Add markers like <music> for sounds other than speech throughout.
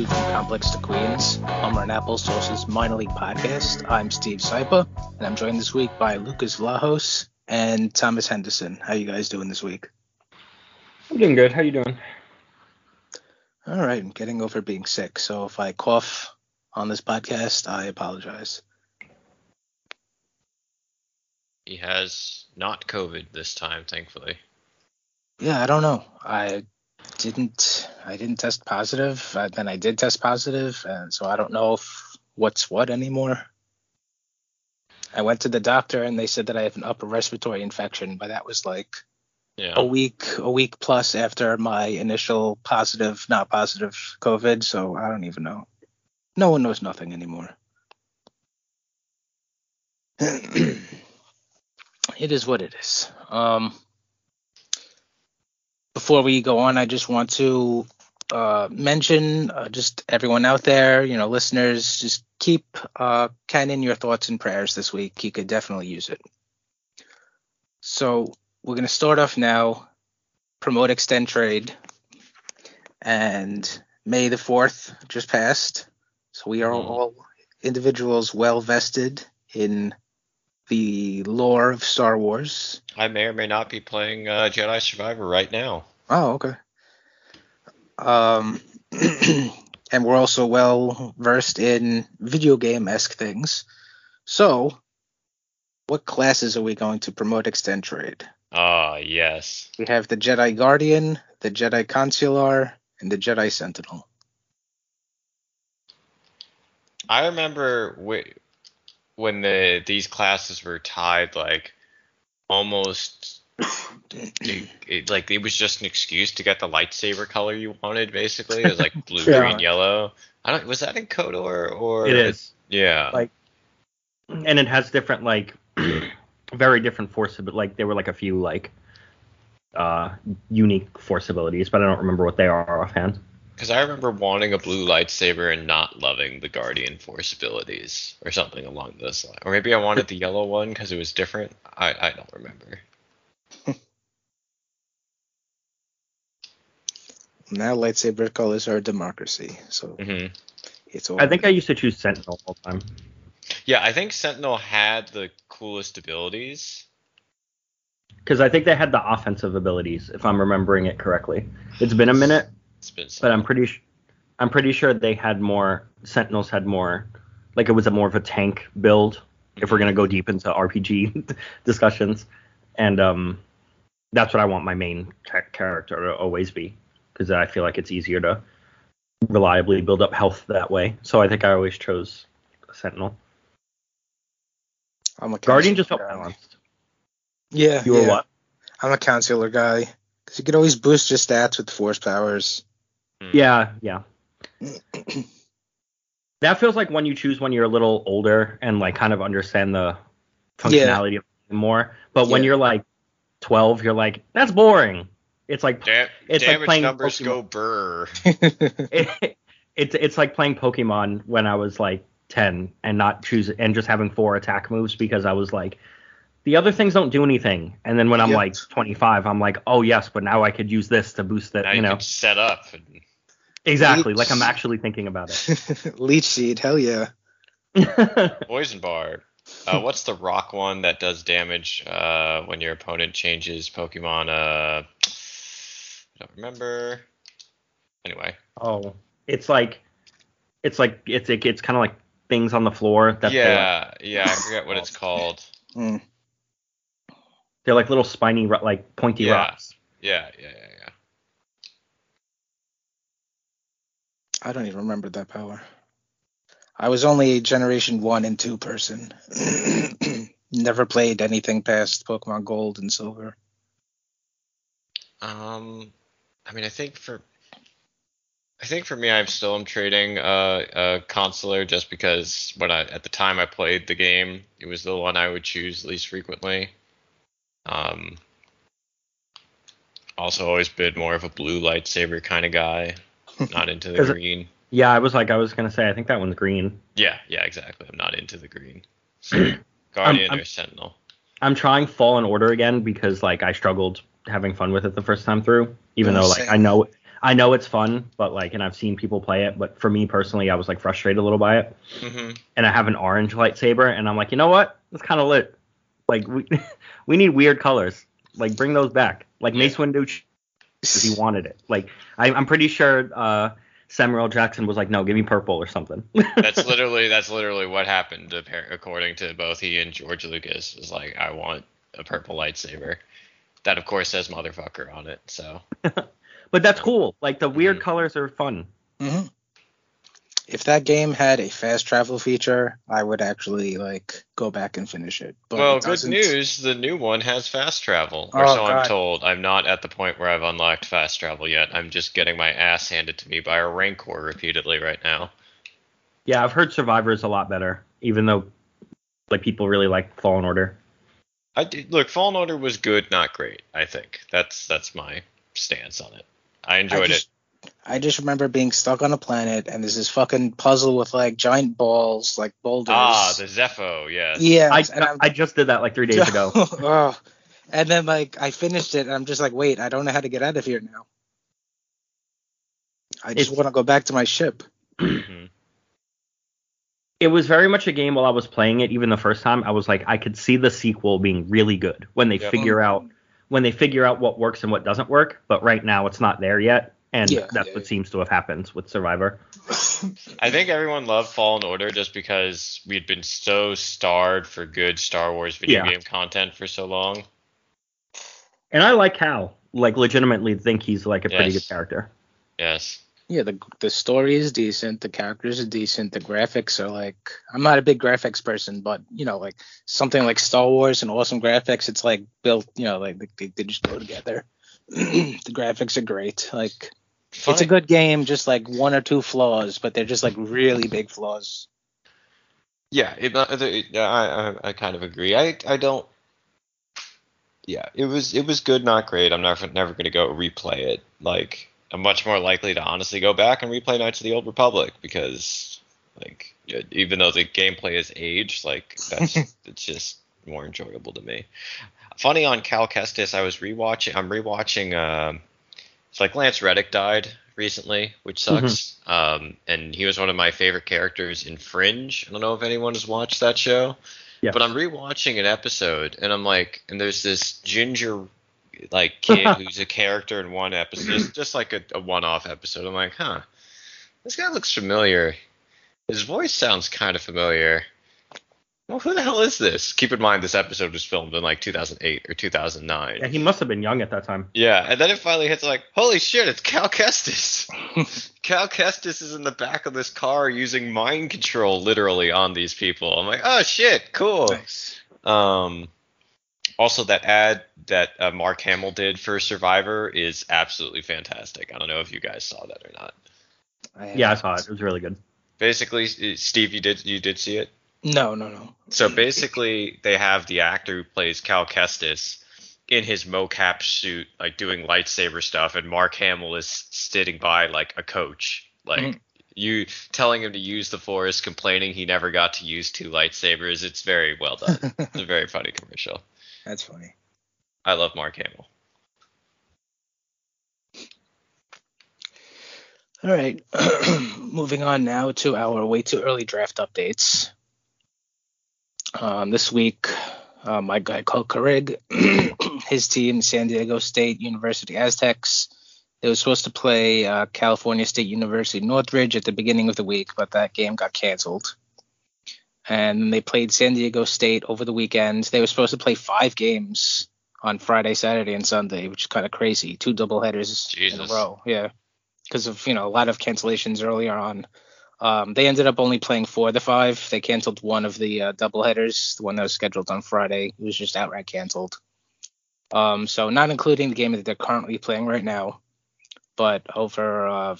To From Complex to Queens, Home Run Applesauce's minor league podcast. I'm Steve Sypa, and I'm joined this week by Lukas Vlahos and Thomas Henderson. How you guys doing this week? I'm doing good. How you doing? All right, I'm getting over being sick, so if I cough on this podcast, I apologize. He has not COVID this time, thankfully. Yeah, I don't know. I didn't I didn't test positive, uh, then I did test positive, and so I don't know if what's what anymore. I went to the doctor and they said that I have an upper respiratory infection, but that was like Yeah. a week a week plus after my initial positive, not positive COVID, so I don't even know. No one knows nothing anymore. <clears throat> it is what it is. Um before we go on, I just want to uh, mention uh, just everyone out there, you know, listeners, just keep uh, Ken in your thoughts and prayers this week. He could definitely use it. So we're going to start off now. Promote extend trade, and May the fourth just passed. So we are all individuals well vested in the lore of Star Wars. I may or may not be playing uh, Jedi Survivor right now. Oh, okay. Um, <clears throat> and we're also well versed in video game esque things. So, what classes are we going to promote extend trade? Ah, yes. We have the Jedi Guardian, the Jedi Consular, and the Jedi Sentinel. I remember wh- when the these classes were tied, like almost it, it- like it was just an excuse to get the lightsaber color you wanted. Basically, it was like <laughs> blue, Yeah. green, yellow. I don't. Was that in KOTOR or? It is. Yeah. Like, and it has different like <clears throat> very different force but like there were like a few like uh unique force abilities but i don't remember what they are offhand Because I remember wanting a blue lightsaber and not loving the Guardian Force abilities, or something along those lines. Or maybe I wanted the yellow one because it was different. I, I don't remember. Now lightsaber colors are democracy, so hmm it's all. i think i used to choose sentinel all the time Yeah, I think Sentinel had the coolest abilities. because I think they had the offensive abilities, if I'm remembering it correctly. It's been a minute, It's been but I'm pretty, sh- I'm pretty sure they had more. Sentinels had more, like it was a more of a tank build. If we're gonna go deep into RPG <laughs> discussions, and um, that's what I want my main ca- character to always be, because I feel like it's easier to reliably build up health that way. So I think I always chose Sentinel. I'm a Guardian just felt balanced. Yeah. You were yeah. what? I'm a consular guy because you can always boost your stats with force powers. Hmm. Yeah, yeah. <clears throat> that feels like when you choose when you're a little older and like kind of understand the functionality of it more. But when you're like 12, you're like, that's boring. It's like Da- It's like playing numbers Pokemon. go burr. <laughs> it, it's it's like playing Pokemon when I was like 10 and not choose and just having four attack moves because I was like the other things don't do anything. And then when I'm Yep. like 25, I'm like, oh yes, but now I could use this to boost that. Now you you know, can set up. And, exactly. Like I'm actually thinking about it. <laughs> Leech seed, hell yeah. <laughs> Poison Barb. Uh, what's the rock one that does damage uh, when your opponent changes Pokemon? Uh, I don't remember. Anyway, Oh, it's like, it's like it's it, it's kind of like things on the floor that they, yeah, yeah, I forget what it's called. Mm. they're like little spiny ro- like pointy Yeah. rocks. Yeah, yeah, yeah, yeah. I don't even remember that power. I was only a Generation 1 and 2 person. <clears throat> Never played anything past Pokemon Gold and Silver. Um, I mean, I think for, I think for me, I'm still am trading uh, a consular just because when I at the time I played the game, it was the one I would choose least frequently. Um, also always been more of a blue lightsaber kind of guy, <laughs> not into the Is it- green. Yeah, I was like, I was gonna say, I think that one's green. Yeah, yeah, exactly. I'm not into the green. <clears throat> Guardian I'm- or Sentinel. I'm trying Fallen Order again because like I struggled having fun with it the first time through, even though like same. I know I know it's fun, but like and I've seen people play it, but for me personally, I was like frustrated a little by it. hmm And I have an orange lightsaber, and I'm like, you know what? It's kind of lit. Like we <laughs> we need weird colors. Like bring those back. Like Mace Windu, because he wanted it. Like I, I'm pretty sure uh, Samuel Jackson was like, no, give me purple or something. <laughs> That's literally that's literally what happened according to both he and George Lucas. Was like, I want a purple lightsaber. That of course says motherfucker on it. So <laughs> but that's cool. Like the weird Mhm. colors are fun. hmm If that game had a fast travel feature, I would actually like go back and finish it. But well, it good news. The new one has fast travel, or Oh, so I'm told. I'm not at the point where I've unlocked fast travel yet. I'm just getting my ass handed to me by a Rancor repeatedly right now. Yeah, I've heard Survivor is a lot better, even though like people really like Fallen Order. I did, look. Fallen Order was good, not great. I think that's that's my stance on it. I enjoyed I just, it. I just remember being stuck on a planet and there's this fucking puzzle with like giant balls, like boulders. Ah, the Zeffo, yes. yeah. I, and I'm- I just did that like three days ago. <laughs> oh. And then like I finished it and I'm just like, wait, I don't know how to get out of here now. I just want to go back to my ship. It was very much a game while I was playing it, even the first time, I was like, I could see the sequel being really good when they Yep. figure out when they figure out what works and what doesn't work. But right now, it's not there yet, and Yeah, that's yeah, what yeah. seems to have happened with Survivor. I think everyone loved Fallen Order just because we'd been so starved for good Star Wars video Yeah. game content for so long. And I like Cal. Like, legitimately think he's like a pretty good character. Yes. Yeah, the the story is decent, the characters are decent, the graphics are like I'm not a big graphics person, but you know, like something like Star Wars and awesome graphics, it's like built, you know, like they, they just go together. <clears throat> the graphics are great. Like it's a good game, just like one or two flaws, but they're just like really big flaws. Yeah, it, uh, the- I, I I kind of agree. I I don't. Yeah, it was it was good, not great. I'm never never gonna go replay it. Like I'm much more likely to honestly go back and replay Knights of the Old Republic because like even though the gameplay is aged, like that's <laughs> it's just more enjoyable to me. Funny on Cal Kestis, I was rewatching. I'm rewatching. Um, it's like Lance Reddick died recently, which sucks. Um, and he was one of my favorite characters in Fringe. I don't know if anyone has watched that show. Yeah. But I'm rewatching an episode, and I'm like, and there's this ginger like <laughs> kid who's a character in one episode, just, just like a, a one-off episode. I'm like, huh, this guy looks familiar. His voice sounds kind of familiar. Well, who the hell is this? Keep in mind, this episode was filmed in like 2008 or 2009. Yeah, he must have been young at that time. Yeah, and then it finally hits like, holy shit, it's Cal Kestis. <laughs> Cal Kestis is in the back of this car using mind control literally on these people. I'm like, oh shit, cool. Nice. Um, also, that ad that uh, Mark Hamill did for Survivor is absolutely fantastic. I don't know if you guys saw that or not. I Yeah, I saw it. It was really good. Basically, Steve, you did you did see it? No, no, no. So basically, they have the actor who plays Cal Kestis in his mocap suit, like doing lightsaber stuff, and Mark Hamill is sitting by like a coach, like Mhm. you telling him to use the Force, complaining he never got to use two lightsabers. It's very well done. <laughs> it's a very funny commercial. That's funny. I love Mark Hamill. All right. <clears throat> Moving on now to our way too early draft updates. Um, this week, uh, my guy Cole Carrigg, <clears throat> his team, San Diego State University Aztecs. They were supposed to play uh, California State University Northridge at the beginning of the week, but that game got canceled. And they played San Diego State over the weekend. They were supposed to play five games on Friday, Saturday, and Sunday, which is kind of crazy. Two doubleheaders in Jesus. a row. Yeah because of you know a lot of cancellations earlier on. Um, they ended up only playing four of the five. They canceled one of the uh, doubleheaders, the one that was scheduled on Friday. It was just outright canceled. Um, so not including the game that they're currently playing right now, but over uh,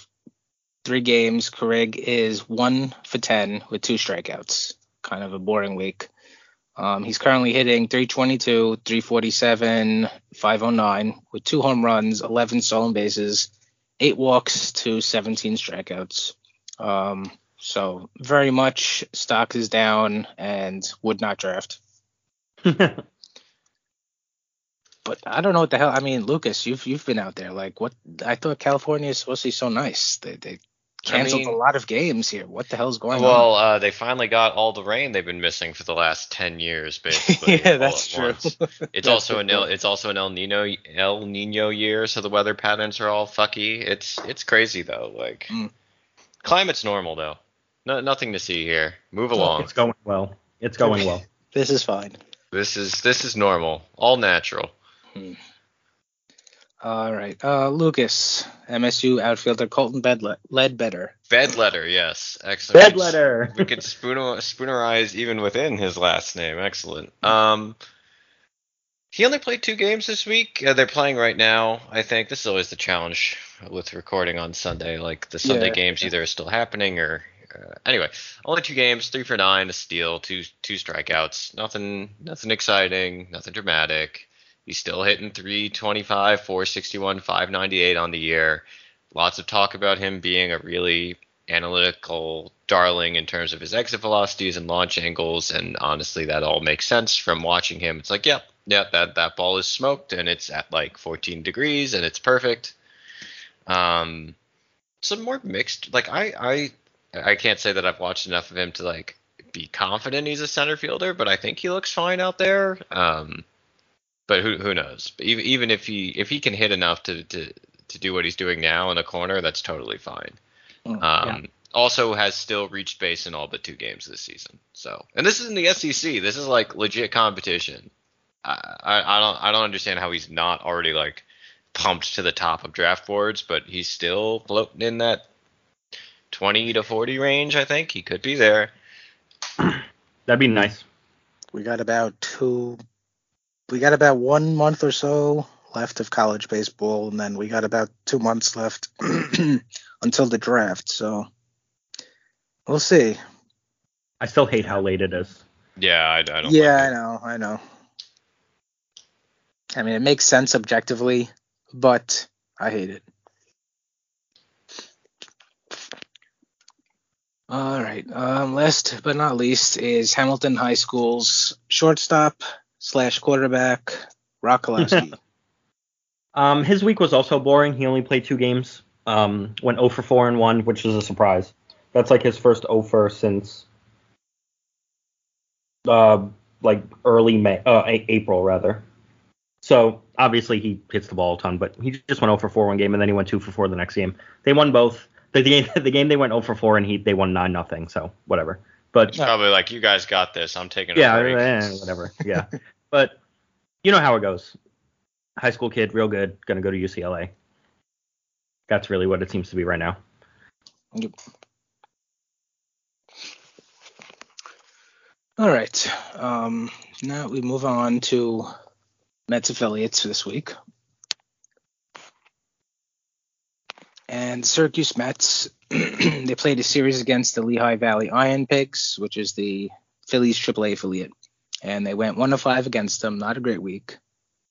three games, Carrigg is one for ten with two strikeouts. Kind of a boring week. Um, he's currently hitting 322, 347, 509 with two home runs, 11 stolen bases, eight walks to 17 strikeouts. Um, so very much stock is down and would not draft. <laughs> But I don't know what the hell. I mean, Lukas, you've you've been out there. Like, what? I thought California is supposed to be so nice. They they canceled mean- a lot of games here. What the hell's going on? Well, uh, they finally got all the rain they've been missing for the last ten years, <laughs> basically. yeah, that's true. <laughs> It's That's also good an El, it's also an El Nino El Nino year, so the weather patterns are all fucky. It's it's crazy though. Like Mm. climate's normal though. No, nothing to see here. Move along. it's going well. It's going well. <laughs> This is fine. This is this is normal. All natural. All right, uh, Lukas, MSU outfielder Colton Bedle- Ledbetter. Bed letter, yes, excellent. Bed letter. we could <laughs> spooner, spoonerize even within his last name. Excellent. Um, he only played two games this week. Uh, they're playing right now. I think this is always the challenge with recording on Sunday. Like the Sunday Yeah. games either are still happening or uh, anyway. Only two games, three for nine, a steal, two two strikeouts. Nothing, nothing exciting, nothing dramatic. He's still hitting 325, 461, 598 on the year. Lots of talk about him being a really analytical darling in terms of his exit velocities and launch angles, and honestly, that all makes sense from watching him. It's like, yep, yep, that that ball is smoked, and it's at like 14 degrees, and it's perfect. Um, some more mixed. Like I, I, I can't say that I've watched enough of him to like be confident he's a center fielder, but I think he looks fine out there. Um, but who who knows? But even even if he if he can hit enough to to to do what he's doing now in the corner, that's totally fine. Mm, Um, Also has still reached base in all but two games this season. So, and this is in the SEC. This is like legit competition. I, I, I don't I don't understand how he's not already like pumped to the top of draft boards, but he's still floating in that 20 to 40 range. I think he could be there. <clears throat> That'd be nice. We got about two. We got about one month or so left of college baseball, and then we got about two months left <clears throat> until the draft. So we'll see. I still hate how late it is. Yeah, I, I don't. Yeah, like I know, I know. I mean, it makes sense objectively, but I hate it. All right. Um, last but not least is Hamilton High School's shortstop slash quarterback Roch Cholowsky. <laughs> Um, his week was also boring. He only played two games. Um, went 0 for 4 and 1, which is a surprise. That's like his first 0 for since uh, like early May, uh, April rather. So obviously he hits the ball a ton, but he just went 0 for 4 one game and then he went 2 for 4 the next game. They won both. The, the game <laughs> the game they went 0 for 4 and he they won 9 nothing. So whatever. But It's probably like you guys got this. I'm taking a yeah, eh, whatever. Yeah, but you know how it goes. High school kid, real good, gonna go to UCLA. That's really what it seems to be right now. Yep. All right. Um, now we move on to Mets affiliates this week. And Syracuse Mets, <clears throat> they played a series against the Lehigh Valley Iron Pigs, which is the Phillies AAA affiliate. And they went one to five against them. Not a great week.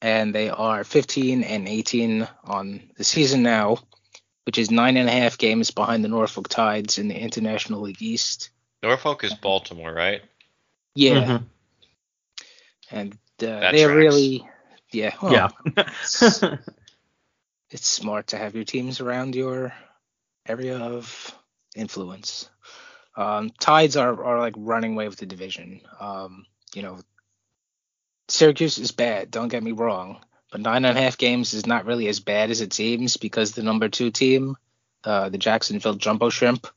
And they are 15 and 18 on the season now, which is nine and a half games behind the Norfolk Tides in the International League East. Norfolk is Baltimore, right? Yeah, Mhm. and uh, they're really, yeah, well, yeah. it's, <laughs> it's smart to have your teams around your area of influence. Um, Tides are, are like running away with the division. Um, you know, Syracuse is bad. Don't get me wrong, but nine and a half games is not really as bad as it seems because the number two team, uh, the Jacksonville Jumbo Shrimp,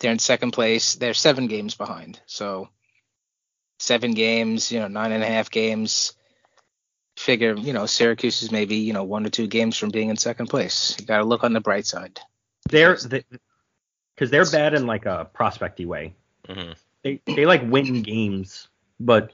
they're in second place. They're seven games behind. So seven games, you know, nine and a half games. Figure, you know, Syracuse is maybe, you know, one or two games from being in second place. You got to look on the bright side. They're because they're bad in like a prospecty way. hmm They they like win games, but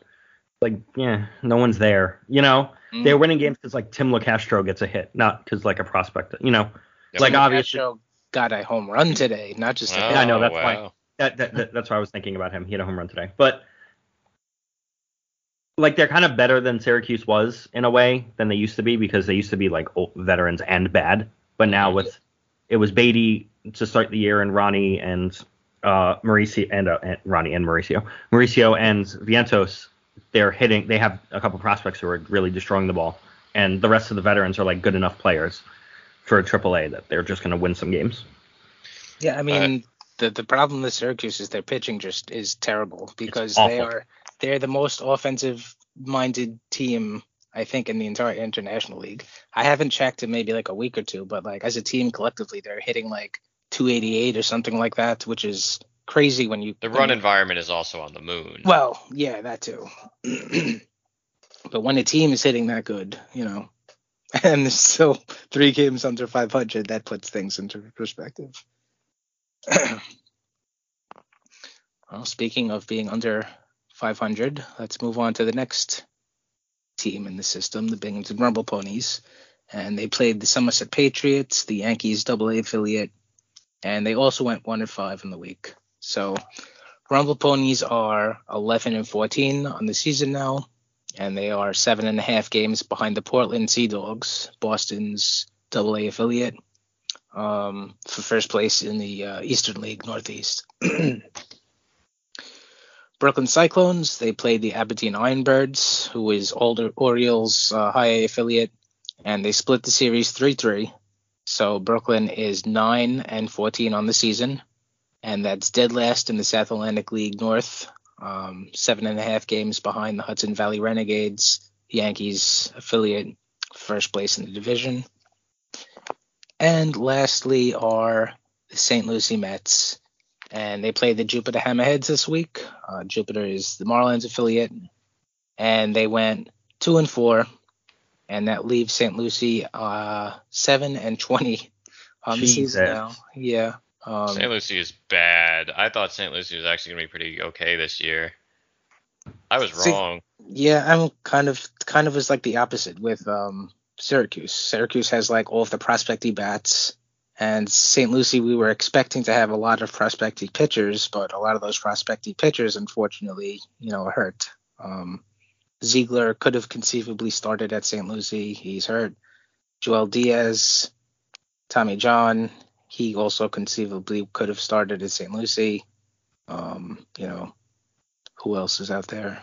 like yeah, no one's there. You know, Mm. they're winning games because like Tim Locastro gets a hit, not because like a prospect. You know, Yep. like Tim obviously Castro got a home run today, not just a Oh, hit. I know, that's wow. why. that, that, that that's why I was thinking about him. He had a home run today, but like they're kind of better than Syracuse was in a way than they used to be because they used to be like old veterans and bad, but now with it was Baty to start the year and Ronny and uh Mauricio and, uh, and Ronny and Mauricio. Mauricio and Vientos they're hitting they have a couple prospects who are really destroying the ball. And the rest of the veterans are like good enough players for a AAA that they're just going to win some games. Yeah, I mean, the the problem with Syracuse is their pitching just is terrible because they are they're the most offensive minded team I think in the entire international league. I haven't checked in maybe like a week or two, but like as a team collectively, they're hitting like 288 or something like that, which is crazy when you The run environment is also on the moon. Well, yeah, that too. <clears throat> but when a team is hitting that good, you know, <laughs> and there's still three games under 500, that puts things into perspective. <clears throat> well, speaking of being under 500, let's move on to the next team in the system, the Binghamton Rumble Ponies. And they played the Somerset Patriots, the Yankees Double A affiliate, and they also went one and five in the week. So Rumble Ponies are 11 and 14 on the season now, and they are seven and a half games behind the Portland Sea Dogs, Boston's Double A affiliate, um, for first place in the uh, Eastern League Northeast. <clears throat> Brooklyn Cyclones, they played the Aberdeen Ironbirds, who is older Orioles uh, high A affiliate, and they split the series 3-3. So Brooklyn is 9 and 14 on the season, and that's dead last in the South Atlantic League North, um, seven and a half games behind the Hudson Valley Renegades, Yankees affiliate, first place in the division. And lastly are the St. Lucie Mets, and they played the Jupiter Hammerheads this week. Uh, Jupiter is the Marlins affiliate, and they went two and four, and that leaves St. Lucie uh, seven and twenty on the season now. Yeah. Um, St. Lucie is bad. I thought St. Lucie was actually gonna be pretty okay this year. I was See- wrong. Yeah, I'm kind of kind of is like the opposite with um Syracuse. Syracuse has like all of the prospecty bats, and St. Lucie we were expecting to have a lot of prospecty pitchers, but a lot of those prospecty pitchers, unfortunately, you know, hurt. Um, Ziegler could have conceivably started at St. Lucie. He's hurt. Joel Diaz, Tommy John, he also conceivably could have started at St. Lucie. Um, you know, who else is out there?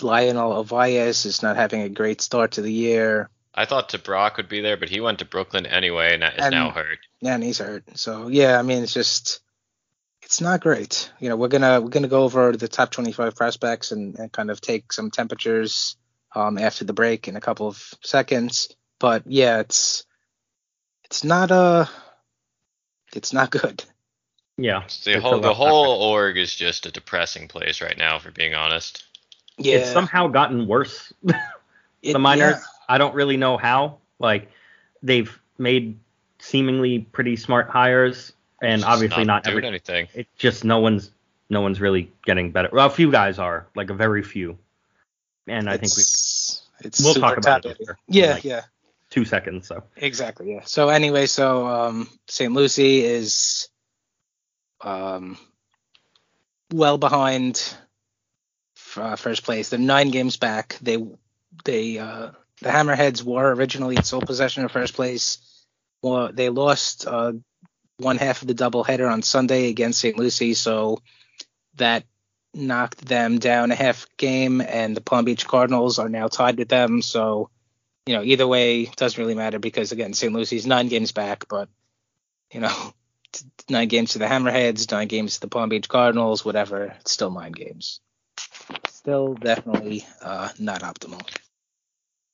Layonel Ovalles is not having a great start to the year, I thought DeBrock would be there, but he went to Brooklyn anyway and is And- now hurt. Yeah, and he's hurt. So yeah, I mean, it's just it's not great. You know, we're gonna we're gonna go over the top 25 prospects and, and kind of take some temperatures um, after the break in a couple of seconds. But yeah, it's it's not uh it's not good. Yeah. The whole the whole org is just a depressing place right now, for being honest. Yeah, It's somehow gotten worse. <laughs> it- the minors, yeah. I don't really know how. Like they've made seemingly pretty smart hires, and obviously not, doing every. anything. It's just no one's no one's really getting better. Well, a few guys are, like a very few, and I think we it's, it's we'll talk about it later. Yeah, Like- yeah. two seconds. So Exactly. Yeah. So anyway, so um, St. Lucie is um, well behind uh, first place. They're nine games back. They they uh, the Hammerheads were originally in sole possession of first place. Well, they lost uh, one half of the doubleheader on Sunday against St. Lucie, so that knocked them down a half game, and the Palm Beach Cardinals are now tied with them. So you know, either way doesn't really matter because again, St. Lucie's nine games back, but you know, <laughs> nine games to the Hammerheads, nine games to the Palm Beach Cardinals, whatever. It's still nine games. Still definitely uh, not optimal.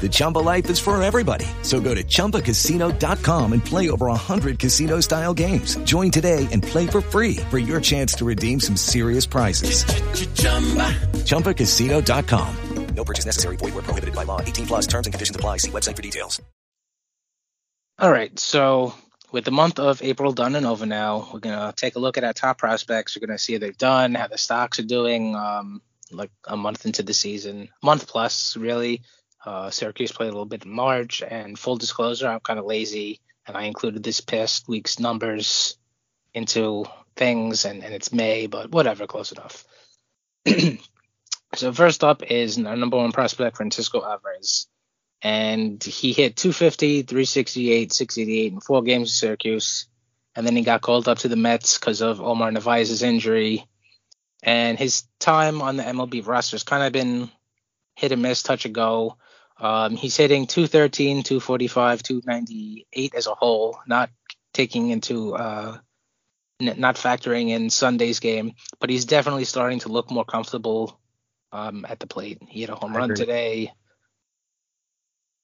The Chumba life is for everybody. So go to ChumbaCasino.com and play over 100 casino style games. Join today and play for free for your chance to redeem some serious prizes. ChumbaCasino.com. No purchase necessary. Void were prohibited by law. 18 plus terms and conditions apply. See website for details. All right, so with the month of April done and over now, we're gonna take a look at our top prospects. We're gonna see how they've done, how the stocks are doing. Um, like a month into the season, month plus really. Uh, Syracuse played a little bit in March, and full disclosure, I'm kind of lazy, and I included this past week's numbers into things, and, and it's May, but whatever, close enough. <clears throat> so first up is our number one prospect, Francisco Alvarez and he hit 250, 368, 688 in four games in Syracuse. And then he got called up to the Mets because of Omar Narvaez's injury. And his time on the MLB roster has kind of been hit and miss, touch and go. Um, he's hitting 213, 245, 298 as a whole, not taking into, uh, n- not factoring in Sunday's game. But he's definitely starting to look more comfortable um, at the plate. He hit a home I run agree. today.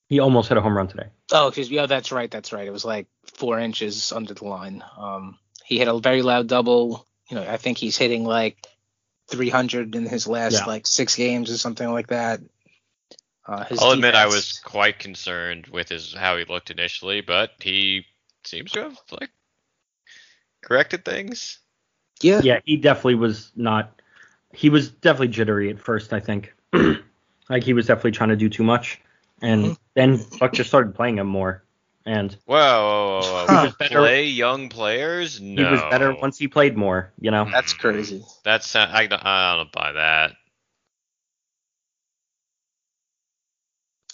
he almost hit a home run today. Oh, excuse me. Oh, that's right. That's right. It was like four inches under the line. Um, he hit a very loud double. You know, I think he's hitting like 300 in his last Yeah. like six games or something like that. Uh, his I'll admit I was quite concerned with his how he looked initially, but he seems to have like corrected things. Yeah. Yeah, he definitely was not. He was definitely jittery at first. I think, <clears throat> like he was definitely trying to do too much, and Mhm. then Buck just started playing him more, and Whoa, whoa, whoa, <laughs> He whoa. was better- play young players? No. he was better once he played more. You know, That's crazy. That's I, I don't buy that.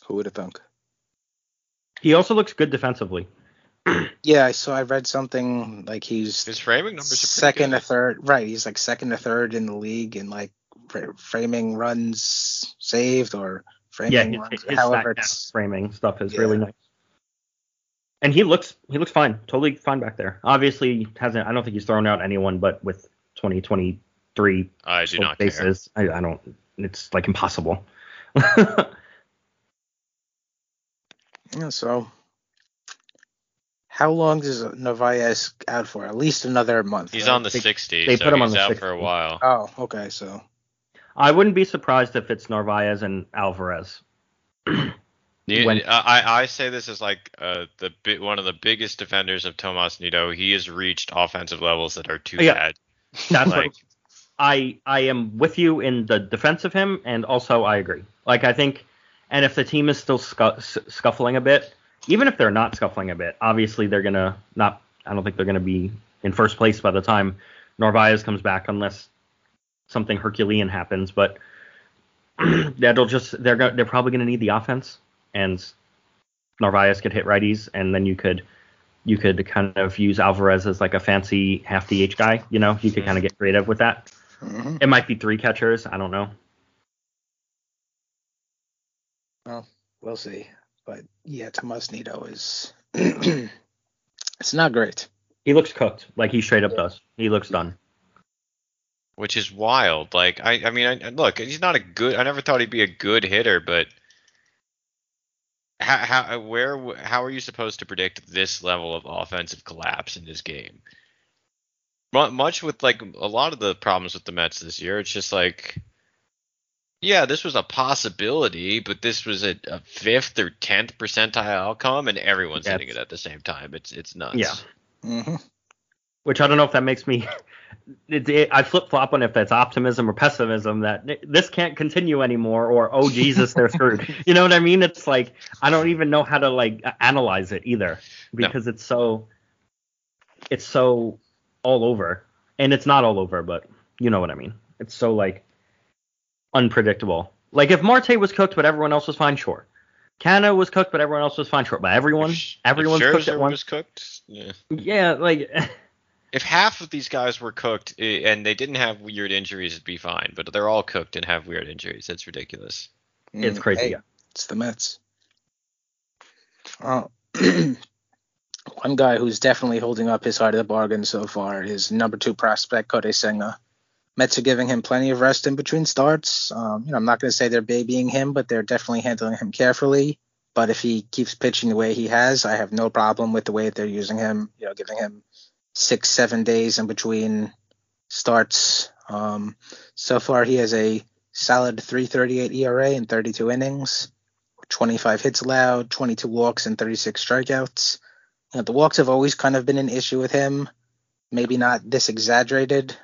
Who would have thunk? he also looks good defensively. <clears throat> Yeah, so. I read something like he's His framing numbers are second good. or third. Right, he's like second or third in the league in like framing runs saved or framing Yeah, his, runs. his however, it's framing stuff is Yeah. really nice. And he looks he looks fine, totally fine back there. Obviously, he hasn't I don't think he's thrown out anyone, but with 2023 I ah, do stolen not care. bases, I, I don't. It's like impossible. <laughs> yeah, so. How long is Narvaez out for? At least another month. He's right? on the 60, they so put him on the out 60. for a while. Oh, okay. So I wouldn't be surprised if it's Narvaez and Alvarez. <clears throat> You- when- I, I say this is like uh, the bi- one of the biggest defenders of Tomas Nido. He has reached offensive levels that are too Yeah. bad. <laughs> That's Like- what I I am with you in the defense of him, and also I agree. Like I think, and if the team is still scu- scuffling a bit, even if they're not scuffling a bit, obviously they're gonna not. I don't think they're gonna be in first place by the time Narvaez comes back, unless something Herculean happens. But <clears throat> that'll just they're go- they're probably gonna need the offense, and Narvaez could hit righties, and then you could you could kind of use Alvarez as like a fancy half DH guy. You know, you could kind of get creative with that. mhm. It might be three catchers. I don't know. Well, we'll see. But yeah, Tomas Nido is. <clears throat> it's not great. He looks cooked, like he straight up does. He looks done. which is wild. Like I, I mean, I, look, he's not a good. I never thought he'd be a good hitter, but how, how, where, how are you supposed to predict this level of offensive collapse in this game? Mu- Much with like a lot of the problems with the Mets this year, it's just like, yeah, this was a possibility, but this was a, a fifth or tenth percentile outcome, and everyone's hitting it at the same time. It's it's nuts. Yeah. hmm Which I don't know if that makes me. <laughs> It, it, I flip flop on if that's optimism or pessimism that this can't continue anymore, or oh Jesus, they're <laughs> screwed. You know what I mean? It's like I don't even know how to like analyze it either because it's so, it's so all over, and it's not all over, but you know what I mean. It's so like unpredictable. Like if Marte was cooked, but everyone else was fine, sure. Canha was cooked, but everyone else was fine, sure. But everyone, If everyone's cooked Scherzer at once. was cooked. Yeah. Yeah, like <laughs> if half of these guys were cooked and they didn't have weird injuries, it'd be fine. But they're all cooked and have weird injuries. That's ridiculous. It's mm, crazy, Hey, yeah. It's the Mets. Oh, <clears throat> one guy who's definitely holding up his side of the bargain so far is number two prospect Kodai Senga. Mets are giving him plenty of rest in between starts. Um, you know, I'm not going to say they're babying him, but they're definitely handling him carefully. But if he keeps pitching the way he has, I have no problem with the way that they're using him. You know, giving him six, seven days in between starts. Um, so far, he has a solid 3.38 ERA in 32 innings, 25 hits allowed, 22 walks, and 36 strikeouts. You know, the walks have always kind of been an issue with him. Maybe not this exaggerated,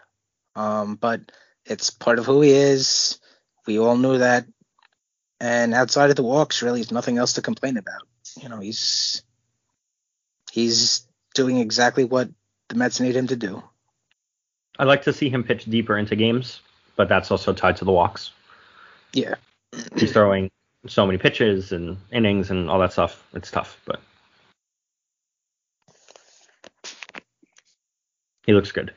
um, but it's part of who he is. We all knew that. And outside of the walks, really, there's nothing else to complain about. You know, he's he's doing exactly what the Mets need him to do. I'd like to see him pitch deeper into games, but that's also tied to the walks. Yeah. He's throwing so many pitches and innings and all that stuff. It's tough, but he looks good.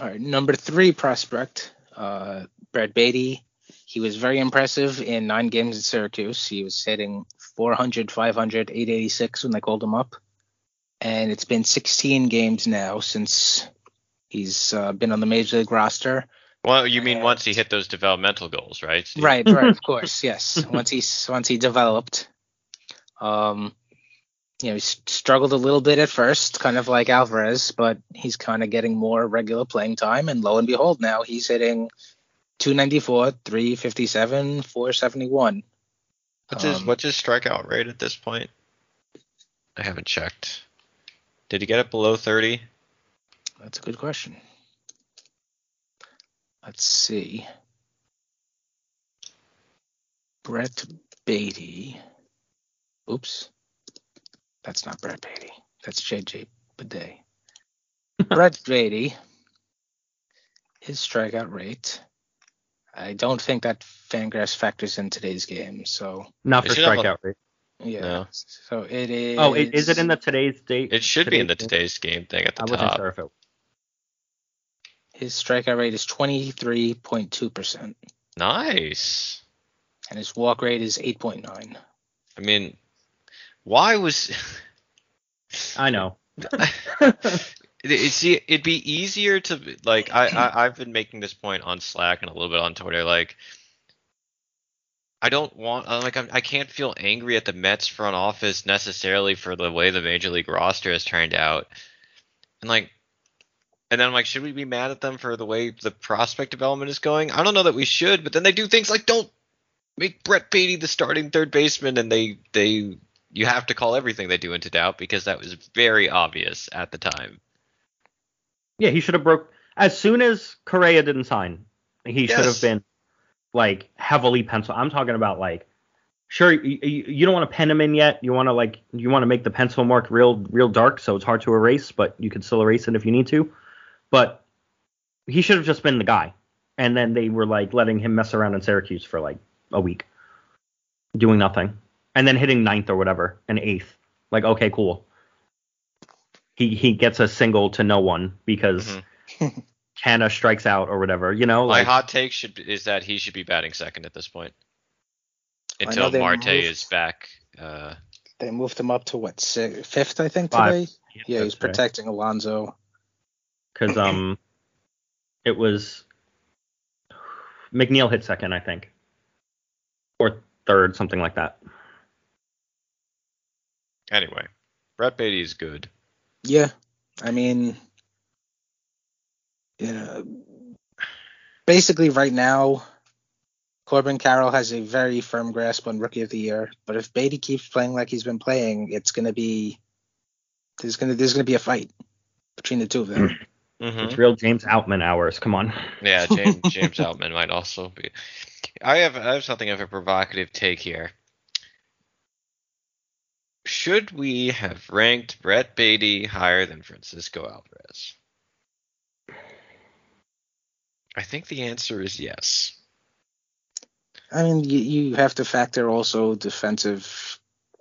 All right, number three prospect, uh, Brett Baty. He was very impressive in nine games at Syracuse. He was hitting 400, 500, 886 when they called him up. And it's been 16 games now since he's uh, been on the major league roster. Well, you mean once he hit those developmental goals, right? Steve? Right, right, of <laughs> course, yes. Once he once he developed, um, you know, he struggled a little bit at first, kind of like Alvarez, but he's kind of getting more regular playing time, and lo and behold, now he's hitting 294, 357, 471. What's his Um, what's his strikeout rate at this point? I haven't checked. Did he get it below thirty? That's a good question. Let's see. Brett Baty. Oops. That's not Brett Baty. That's JJ Bleday. <laughs> Brett Baty, his strikeout rate. I don't think that Fangraphs factors in today's game. So Not for should have a- strikeout rate. yeah. No. So it is. Oh, i- is it in the today's date? It should be in the today's today's game thing at the game? I wasn't top. sure if it. His strikeout rate is 23.2%, Nice. and his walk rate is 8.9. I mean, why was I know. <laughs> See, it'd be easier to like. I, I I've been making this point on Slack and a little bit on Twitter. Like, I don't want uh, like I'm, I can't feel angry at the Mets front office necessarily for the way the major league roster has turned out, and like, and then I'm like, should we be mad at them for the way the prospect development is going? I don't know that we should, but then they do things like don't make Brett Baty the starting third baseman, and they they you have to call everything they do into doubt because that was very obvious at the time. Yeah, he should have broke as soon as Correa didn't sign. He should have been like heavily pencil. I'm talking about like, sure, you, you don't want to pen him in yet. You want to like, you want to make the pencil mark real, real dark, so it's hard to erase, but you can still erase it if you need to. But he should have just been the guy. And then they were like letting him mess around in Syracuse for like a week, doing nothing, and then hitting ninth or whatever, and eighth. Like, okay, cool. He he gets a single to no one because <laughs> Canha strikes out or whatever. You know, My like hot take should be, is that he should be batting second at this point until they Marte moved- is back. Uh, They moved him up to what, six, fifth, I think, Five. today? Yeah, he's That's right. protecting Alonso. because um, <clears throat> it was McNeil hit second, I think, or third, something like that. Anyway, Brett Baty is good. Yeah, I mean, you know, basically right now, Corbin Carroll has a very firm grasp on Rookie of the Year. But if Baty keeps playing like he's been playing, it's gonna be there's gonna there's gonna be a fight between the two of them. Mm-hmm. It's real James Outman hours. Come on. Yeah, <laughs> James James Outman might also be. I have I have something of a provocative take here. Should we have ranked Brett Baty higher than Francisco Alvarez? I think the answer is yes. I mean, you, you have to factor also defensive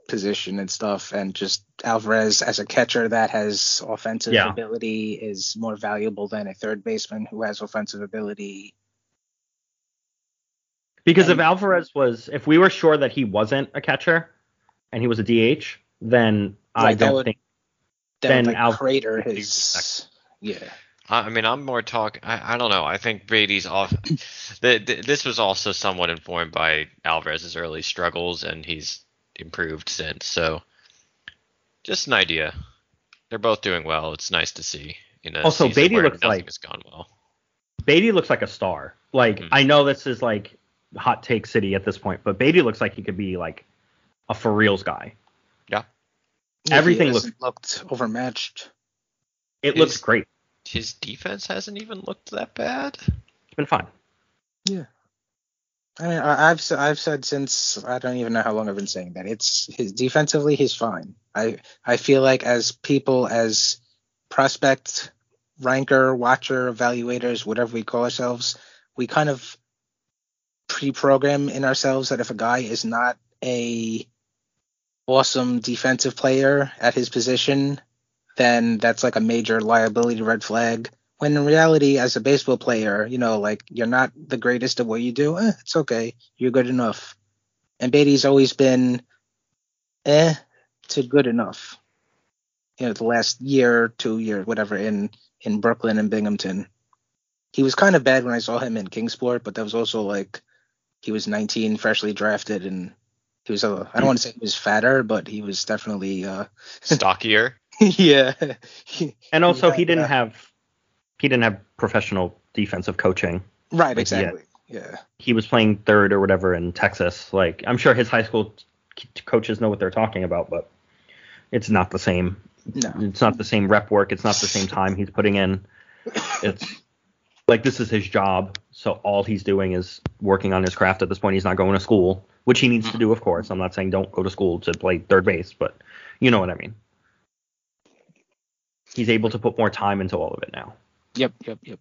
position and stuff, and just Alvarez as a catcher that has offensive Yeah. ability is more valuable than a third baseman who has offensive ability. Because if Alvarez was, if we were sure that he wasn't a catcher and he was a DH, then I don't would- think. Then would like Al- crater his. Yeah. I I mean, I'm more talk. I, I don't know. I think Baty's off. <coughs> the, the, this was also somewhat informed by Alvarez's early struggles, and he's improved since. So, just an idea. They're both doing well. It's nice to see. In a Also, season Baty where looks like- has gone well. Baty looks like a star. Like Hmm. I know this is like hot take city at this point, but Baty looks like he could be like a for reals guy. Yeah. Everything he looks- hasn't looked overmatched. It His- looks great. His defense hasn't even looked that bad. It's been fine. Yeah. I mean, I, I've s- I've said since I don't even know how long I've been saying that it's his defensively he's fine. I I feel like as people as prospect ranker watcher evaluators whatever we call ourselves we kind of pre-program in ourselves that if a guy is not a awesome defensive player at his position then that's like a major liability red flag. When in reality as a baseball player you know like you're not the greatest at what you do eh, it's okay. You're good enough. And Baty's always been eh to good enough. You know the last year two years whatever in in brooklyn and binghamton. He was kind of bad when i saw him in kingsport but that was also like he was 19 freshly drafted and he was a i don't want to say he was fatter but he was definitely uh <laughs> Stockier. yeah <laughs> And also, Yeah, he didn't yeah. have he didn't have professional defensive coaching. right Like, yeah. exactly yeah He was playing third or whatever in Texas. Like I'm sure his high school t- coaches know what they're talking about, but it's not the same. no It's not the same rep work. It's not the same time he's putting in. It's like this is his job. So all he's doing is working on his craft at this point. He's not going to school, which he needs to do, of course. I'm not saying don't go to school to play third base, but you know what I mean. He's able to put more time into all of it now. Yep, yep, yep.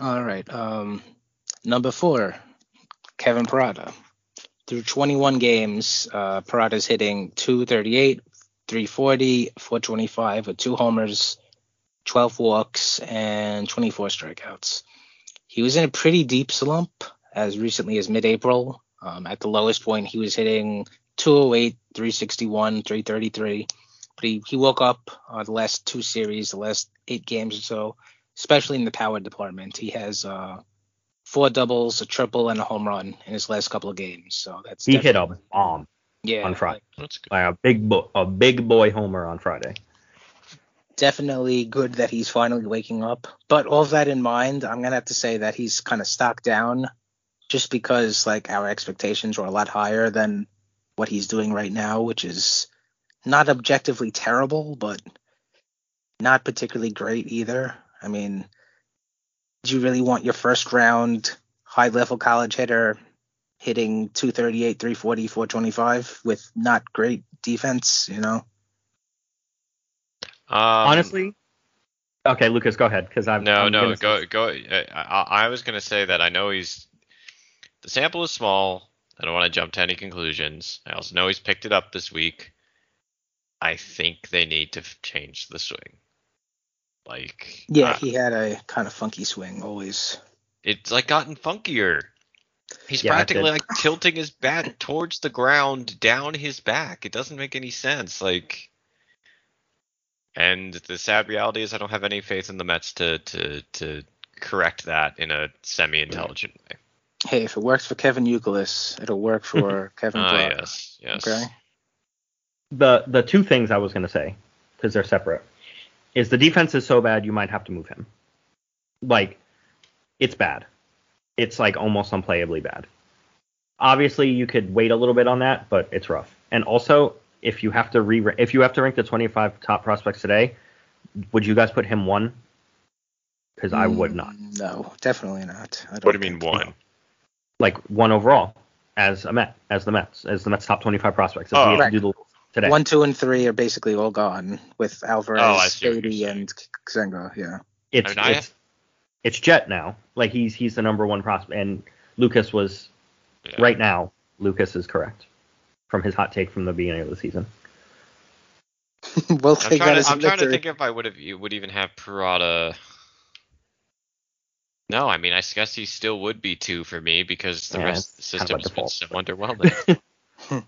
All right. Um, number four, Kevin Parada. Through 21 games, uh, Parada's hitting 238, 340, 425 with two homers, 12 walks, and 24 strikeouts. He was in a pretty deep slump as recently as mid April. Um, at the lowest point, he was hitting 208, 361, 333. But he, he woke up uh, the last two series, the last eight games or so, especially in the power department. He has uh, four doubles, a triple, and a home run in his last couple of games. So that's He hit a bomb yeah, on Friday. That's good. Like a big bo- a big boy homer on Friday. Definitely good that he's finally waking up. But all of that in mind, I'm gonna have to say that he's kind of stocked down, just because like our expectations were a lot higher than what he's doing right now, which is not objectively terrible, but not particularly great either. I mean, do you really want your first round high level college hitter hitting 238, 340, 425 with not great defense, you know? Um, Honestly, okay, Lukas, go ahead because I'm No, I'm no, gonna- go go. I, I I was gonna say that I know he's the sample is small. I don't want to jump to any conclusions. I also know he's picked it up this week. I think they need to f- change the swing. Like Yeah, uh, he had a kind of funky swing always. it's like gotten funkier. He's Yeah, practically like tilting his bat towards the ground, down his back. It doesn't make any sense. Like, and the sad reality is, I don't have any faith in the Mets to to to correct that in a semi-intelligent way. Hey, if it works for Kevin Youkilis, it'll work <laughs> for Kevin Ah, Parada. yes, yes. Okay. the the two things I was gonna say because they're separate is the defense is so bad you might have to move him. Like, it's bad. It's like almost unplayably bad. Obviously, you could wait a little bit on that, but it's rough. And also, if you have to re if you have to rank the 25 top prospects today, would you guys put him one? Because I would not. Mm, No, definitely not. I don't What do you mean think- one? Like one overall as a Met, as the Mets, as the Mets top 25 prospects. If Oh. we to do the today. One, two, and three are basically all gone with Oh, Alvarez, I see Baty, and Senga. Yeah. it's And I- it's, it's Jett now. Like he's he's the number one prospect, and Lukas was Yeah. right now. Lukas is correct from his hot take from the beginning of the season. <laughs> we'll I'm trying, to, a I'm trying to think if I would have would even have Parada. No, I mean I guess he still would be two for me because the Yeah, rest of the system kind has of been by so underwhelming. <laughs>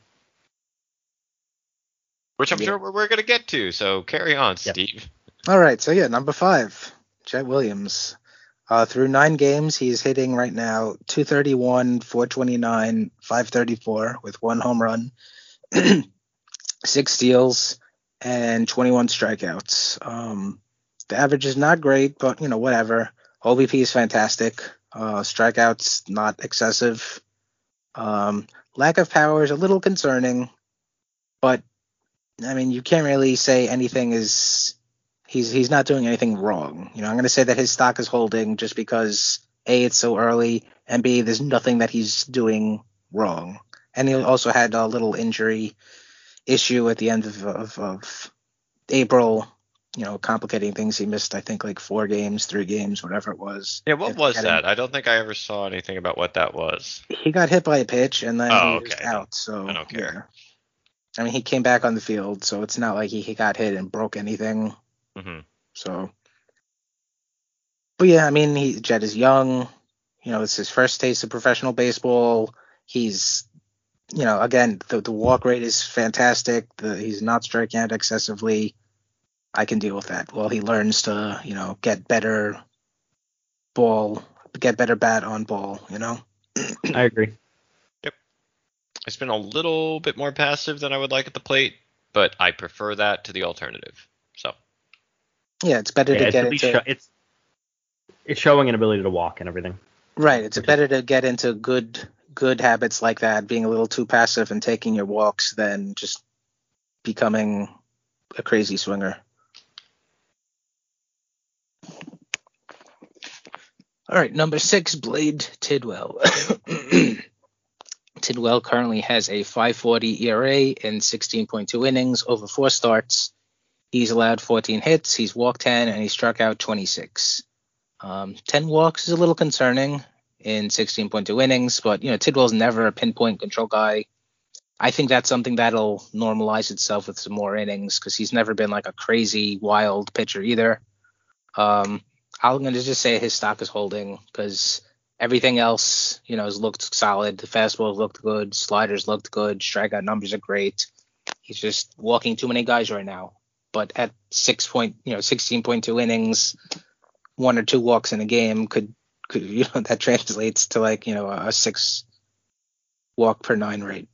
Which I'm Yeah. sure we're, we're gonna get to. So carry on, Yep. Steve. All right, so yeah, number five, Jett Williams. Uh, through nine games, he's hitting right now 231, 429, 534 with one home run, <clears throat> six steals, and 21 strikeouts. Um, the average is not great, but you know whatever. OBP is fantastic. Uh, strikeouts not excessive. Um, lack of power is a little concerning, but I mean you can't really say anything is he's he's not doing anything wrong. You know, I'm going to say that his stock is holding just because a it's so early, and b there's nothing that he's doing wrong. And he also had a little injury issue at the end of of, of April. You know, complicating things. He missed, I think, like four games, three games, whatever it was. Yeah, what was that? I don't think I ever saw anything about what that was. He got hit by a pitch, and then Oh, he was okay. out. So I don't care. yeah. I mean, he came back on the field, so it's not like he, he got hit and broke anything. Hmm So, but yeah, I mean, he Jett is young. You know, it's his first taste of professional baseball. He's, you know, again, the the walk rate is fantastic. The he's not striking out excessively. I can deal with that. Well, he learns to, you know, get better ball, get better bat on ball. You know. I agree. Yep. It's been a little bit more passive than I would like at the plate, but I prefer that to the alternative. So Yeah, it's better Yeah, to it's, get into sho- it's it's showing an ability to walk and everything. right. It's which is- better to get into good good habits like that, being a little too passive and taking your walks, than just becoming a crazy swinger. All right, number six, Blade Tidwell. <coughs> Tidwell currently has a 5.40 ERA in 16.2 innings over four starts. He's allowed 14 hits, he's walked 10, and he struck out 26. Um, 10 walks is a little concerning in 16.2 innings, but you know Tidwell's never a pinpoint control guy. I think that's something that'll normalize itself with some more innings because he's never been like a crazy wild pitcher either. Um, I'm gonna just say his stock is holding because everything else, you know, has looked solid. The fastballs looked good, sliders looked good, strikeout numbers are great. He's just walking too many guys right now. But at six point, you know, 16.2 innings, one or two walks in a game could, could <laughs> you know, that translates to like, you know, a six walk per nine rate.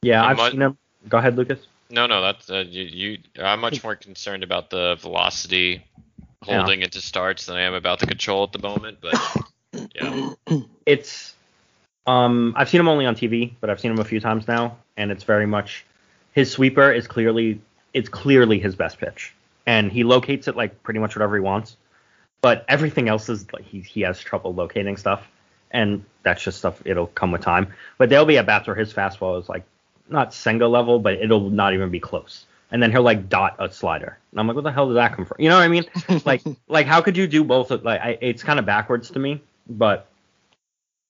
yeah, I've what- seen him. Go ahead, Lukas. No, no, that's uh, you, you. I'm much more concerned about the velocity Yeah. it to starts than I am about the control at the moment. But yeah, <coughs> It's um I've seen him only on TV, but I've seen him a few times now, and it's very much his sweeper is clearly it's clearly his best pitch, and he locates it like pretty much whatever he wants. But everything else is like he he has trouble locating stuff, and that's just stuff it'll come with time. But there'll be at bats where his fastball is like not Senga level, but it'll not even be close. And then he'll like dot a slider, and I'm like, what the hell did that come from? You know what I mean? <laughs> like like how could you do both? of- Like I, it's kind of backwards to me, but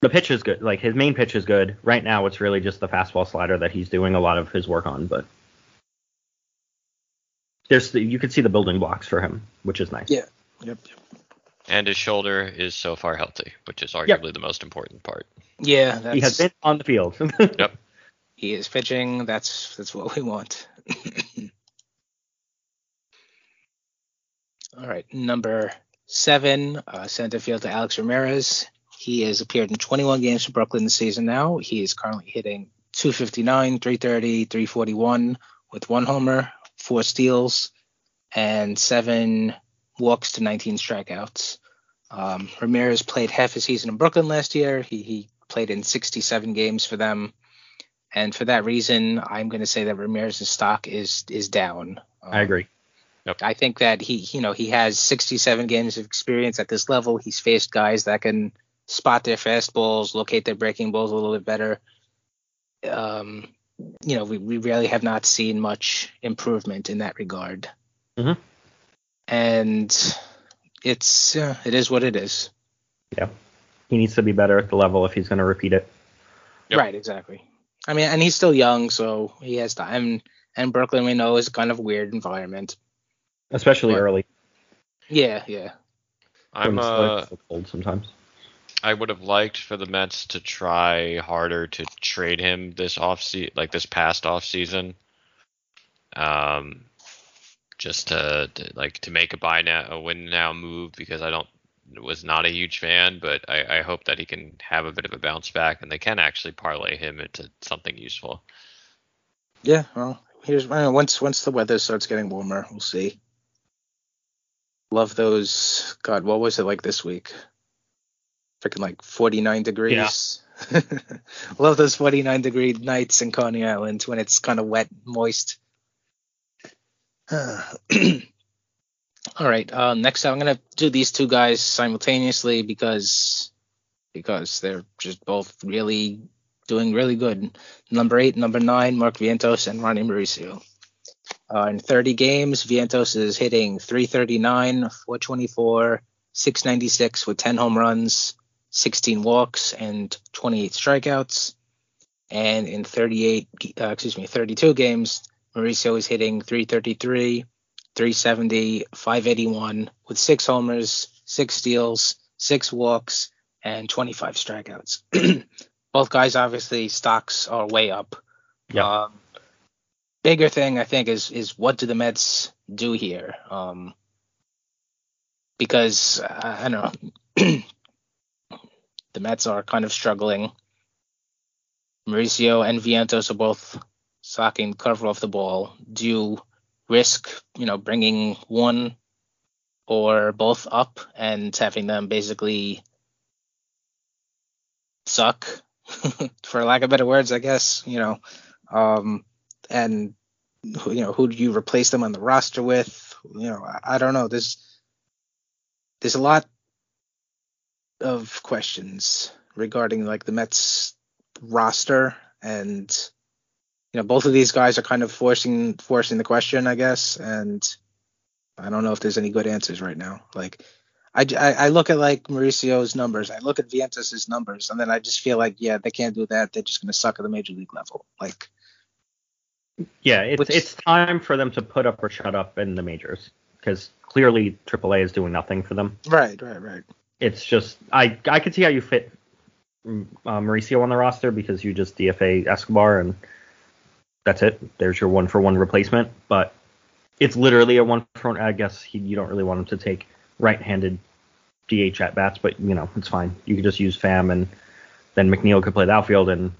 the pitch is good. Like his main pitch is good. Right now, it's really just the fastball slider that he's doing a lot of his work on. But there's the, you can see the building blocks for him, which is nice. Yeah. Yep. and his shoulder is so far healthy, which is arguably the most important part. Yeah, that's, He has been on the field. <laughs> Yep. he is pitching. That's that's what we want. <laughs> All right, number seven, uh, center field to Alex Ramirez. He has appeared in 21 games for Brooklyn this season now. He is currently hitting 259, 330, 341 with one homer, four steals, and seven walks to 19 strikeouts. Um, Ramirez played half a season in Brooklyn last year. He, he played in 67 games for them. And for that reason, I'm going to say that Ramirez's stock is is down. I agree. I think that he, you know, he has 67 games of experience at this level. He's faced guys that can spot their fastballs, locate their breaking balls a little bit better. Um, you know, we, we really have not seen much improvement in that regard. Mhm. And it's uh, it is what it is. Yeah, he needs to be better at the level if he's going to repeat it. Right, exactly. I mean, and he's still young, so he has time. And Brooklyn, we know, is kind of weird environment. especially What? early. Yeah, yeah. I'm when uh, so cold sometimes. I would have liked for the Mets to try harder to trade him this off se- like this past off season. Um, just to, to like to make a buy now, a win now move because I don't was not a huge fan, but I, I hope that he can have a bit of a bounce back and they can actually parlay him into something useful. Yeah, well, here's know, once once the weather starts getting warmer, we'll see. Love those. God, what was it like this week? Freaking like 49 degrees. <laughs> Love those 49 degree nights in Coney Island when it's kind of wet, moist. <sighs> All right. Uh, next, I'm gonna do these two guys simultaneously because because they're just both really doing really good. Number eight, number nine, Mark Vientos and Ronny Mauricio. Uh, in 30 games, Vientos is hitting 339, 424, 696 with 10 home runs, 16 walks, and 28 strikeouts. And in 38, uh, excuse me, 32 games, Mauricio is hitting 333, 370, 581 with six homers, six steals, six walks, and 25 strikeouts. <clears throat> Both guys, obviously, stocks are way up. Yeah. Um, bigger thing I think is is what do the Mets do here? Um, because uh, I don't know, <clears throat> the Mets are kind of struggling. Mauricio and Vientos are both socking the cover off the ball. Do you risk, you know, bringing one or both up and having them basically suck, <laughs> for lack of better words, I guess, you know, um, and you know, who do you replace them on the roster with? You know, I, I don't know. There's there's a lot of questions regarding like the Mets roster and you know both of these guys are kind of forcing forcing the question, I guess, and I don't know if there's any good answers right now. Like I, I, I look at like Mauricio's numbers, I look at Vientos' numbers, and then I just feel like yeah, they can't do that. They're just gonna suck at the major league level. Like Yeah, it's Which- it's time for them to put up or shut up in the majors because clearly AAA is doing nothing for them. right, right, right. It's just I I could see how you fit mm, uh, Mauricio on the roster because you just DFA Escobar and that's it. There's your one for one replacement, but it's literally a one for one. I guess he, you don't really want him to take right-handed DH at bats, but you know it's fine. You could just use Pham and then McNeil could play the outfield and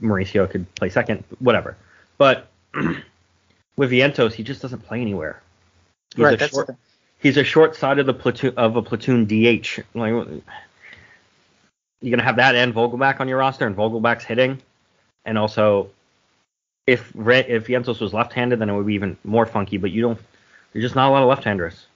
Mauricio could play second, whatever. But <clears throat> with Vientos, he just doesn't play anywhere. He's Right, a that's short. He's a short side of the platoon of a platoon DH. Like you're gonna have that and Vogelbach on your roster, and Vogelbach's hitting, and also if Re- if Vientos was left-handed, then it would be even more funky. But you don't. There's just not a lot of left-handers.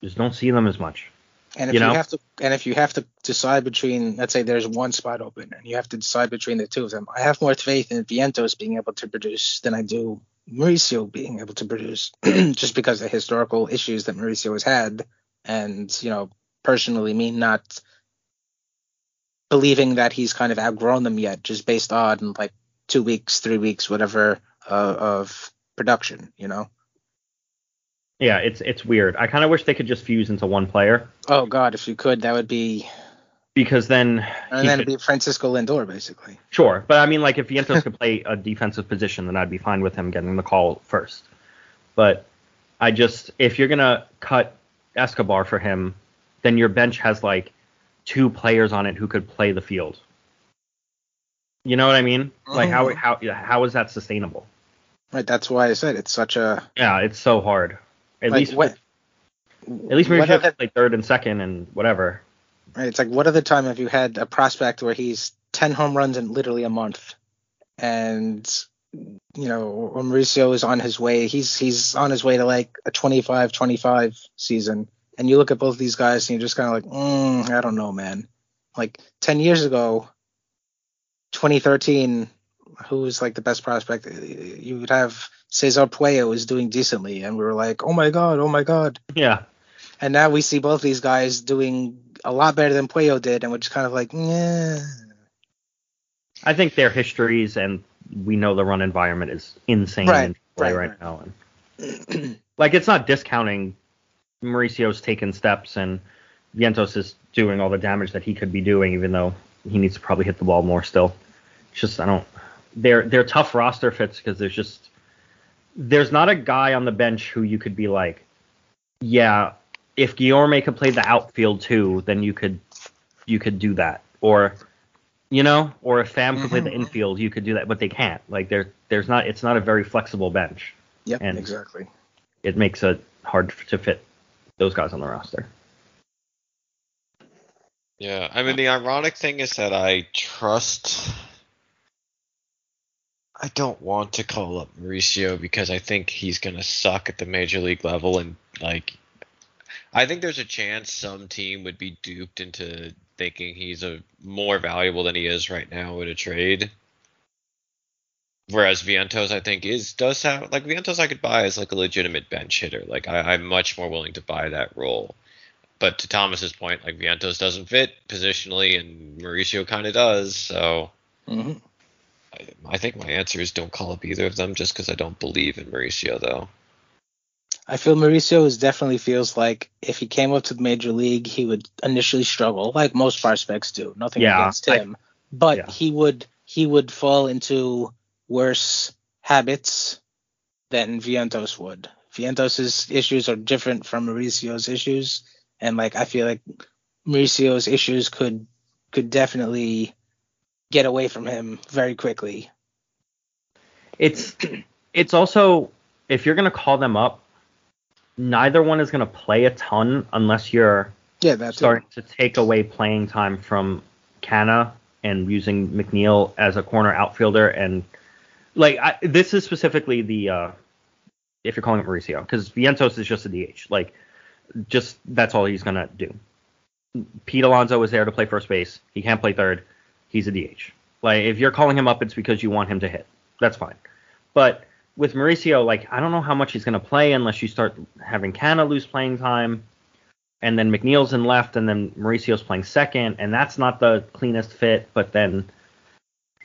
You just don't see them as much. And if You you, have to, and if you have to decide between, let's say there's one spot open, and you have to decide between the two of them, I have more faith in Vientos being able to produce than I do Mauricio being able to produce, <clears throat> just because of the historical issues that Mauricio has had, and you know, personally, me not believing that he's kind of outgrown them yet, just based on like two weeks, three weeks, whatever uh, of production, you know. Yeah, it's it's weird. I kind of wish they could just fuse into one player Oh God, if you could, that would be, because then and then could- it'd be Francisco Lindor basically. Sure, but I mean, like if Vientos <laughs> could play a defensive position, then I'd be fine with him getting the call first. But I just, if you're gonna cut Escobar for him, then your bench has like two players on it who could play the field. You know what I mean? Like how Mhm. how how is that sustainable? Right, that's why I said it's such a Yeah, it's so hard. At like, least what, at least Mauricio other- could play third and second and whatever. Right, it's like what other time have you had a prospect where he's ten home runs in literally a month, and you know, or Mauricio is on his way. He's he's on his way to like a 25-25 season, and you look at both these guys and you're just kind of like, mm, I don't know, man. Like ten years ago, 2013, who was like the best prospect? You would have Cesar Puello was doing decently, and we were like, oh my god, oh my god. Yeah. And now we see both these guys doing a lot better than Puello did, and we're just kind of like, yeah. I think their histories and we know the run environment is insane Right, in play right, right, now. And <clears throat> like it's not discounting Mauricio's taken steps and Vientos is doing all the damage that he could be doing, even though he needs to probably hit the ball more still. It's just I don't. They're they're tough roster fits because there's just there's not a guy on the bench who you could be like, yeah, if Guillorme could play the outfield too, then you could you could do that. Or you know, or if Pham could play the mm-hmm. infield, you could do that, but they can't. Like there there's not it's not a very flexible bench. Yep, And- exactly. It makes it hard to fit those guys on the roster. Yeah, I mean the ironic thing is that I trust. I don't want to call up Mauricio because I think he's gonna suck at the major league level, and like, I think there's a chance some team would be duped into thinking he's a more valuable than he is right now in a trade. Whereas Vientos, I think, is does have like Vientos I could buy as like a legitimate bench hitter. Like I, I'm much more willing to buy that role. But to Thomas's point, like Vientos doesn't fit positionally, and Mauricio kind of does. So Mhm. I, I think my answer is don't call up either of them, just because I don't believe in Mauricio, though. I feel Mauricio is definitely feels like if he came up to the major league, he would initially struggle, like most prospects do. Nothing Yeah, against I- him, but yeah. he would he would fall into worse habits than Vientos would. Vientos's issues are different from Mauricio's issues, and like I feel like Mauricio's issues could could definitely get away from him very quickly. It's <clears throat> it's also if you're gonna call them up, neither one is gonna play a ton unless you're Yeah, that's starting to take away playing time from Canha and using McNeil as a corner outfielder and like I, this is specifically the uh if you're calling it Mauricio because Vientos is just a DH like just that's all he's gonna do Pete Alonso is there to play first base. He can't play third. He's a DH. Like if you're calling him up, it's because you want him to hit. That's fine. But with Mauricio, like I don't know how much he's going to play unless you start having Canha lose playing time, and then McNeil's in left, and then Mauricio's playing second, and that's not the cleanest fit. But then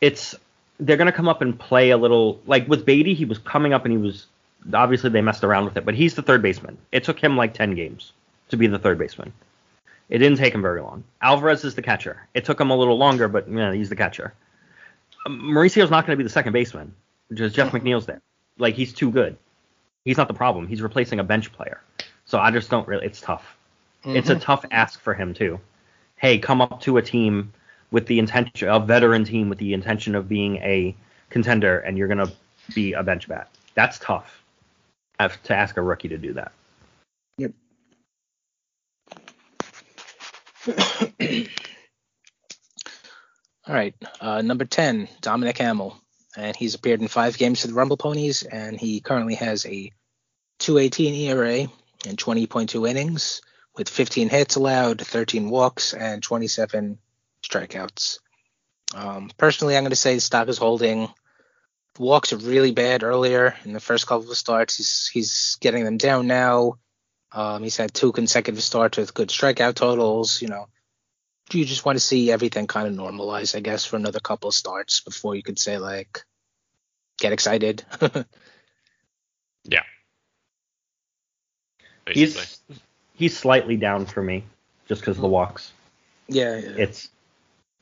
it's they're going to come up and play a little like with Baty, he was coming up and he was obviously they messed around with it, but he's the third baseman. It took him like 10 games to be the third baseman. It didn't take him very long. Alvarez is the catcher. It took him a little longer, but yeah, he's the catcher. Mauricio's not going to be the second baseman. Just Jeff McNeil's there. Like he's too good. He's not the problem. He's replacing a bench player. So I just don't really. It's tough. It's a Mhm. tough ask for him too. Hey, come up to a team with the intention, a veteran team with the intention of being a contender, and you're gonna be a bench bat. That's tough. Have to ask a rookie to do that. Yep. <coughs> All right, uh, number 10, Dominic Hamel. And he's appeared in five games for the Rumble Ponies, and he currently has a 218 ERA and 20.2 innings with 15 hits allowed, 13 walks, and 27 strikeouts. Um, personally, I'm going to say the stock is holding. The walks are really bad earlier in the first couple of starts. He's, he's getting them down now. Um, he's had two consecutive starts with good strikeout totals. You know, you just want to see everything kind of normalize, I guess, for another couple of starts before you could say like, get excited. <laughs> Yeah. Basically. He's he's slightly down for me just because of the walks. yeah, yeah. It's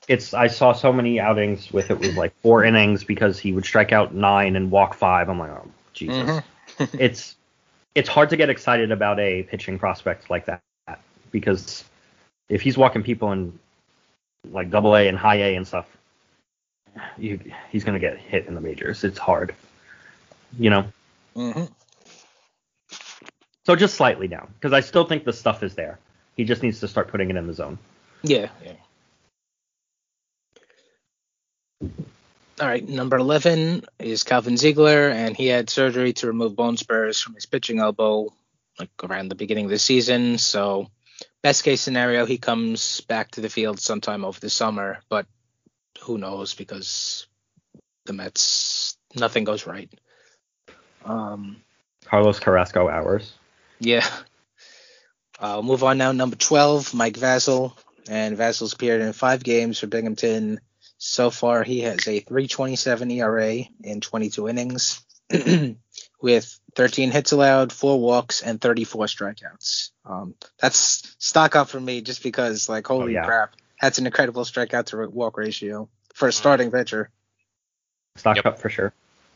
it's I saw so many outings with it was like four innings because he would strike out nine and walk five. I'm like, oh Jesus. Mhm. <laughs> it's it's hard to get excited about a pitching prospect like that because if he's walking people in like double A and high A and stuff, you, he's gonna get hit in the majors. It's hard, you know. hmm So just slightly down because I still think the stuff is there. He just needs to start putting it in the zone. Yeah, yeah. All right, number 11 is Calvin Ziegler, and he had surgery to remove bone spurs from his pitching elbow like around the beginning of the season. So, best case scenario, he comes back to the field sometime over the summer, but who knows because the Mets, nothing goes right. Um, Carlos Carrasco hours. yeah. I'll move on now. Number 12, Mike Vasil. And Vasil's appeared in five games for Binghamton. So far, he has a 327 ERA in 22 innings <clears throat> with 13 hits allowed, four walks, and 34 strikeouts. Um, that's stock up for me just because, like, holy yeah. crap, that's an incredible strikeout to walk ratio for a starting pitcher. Stock up for sure.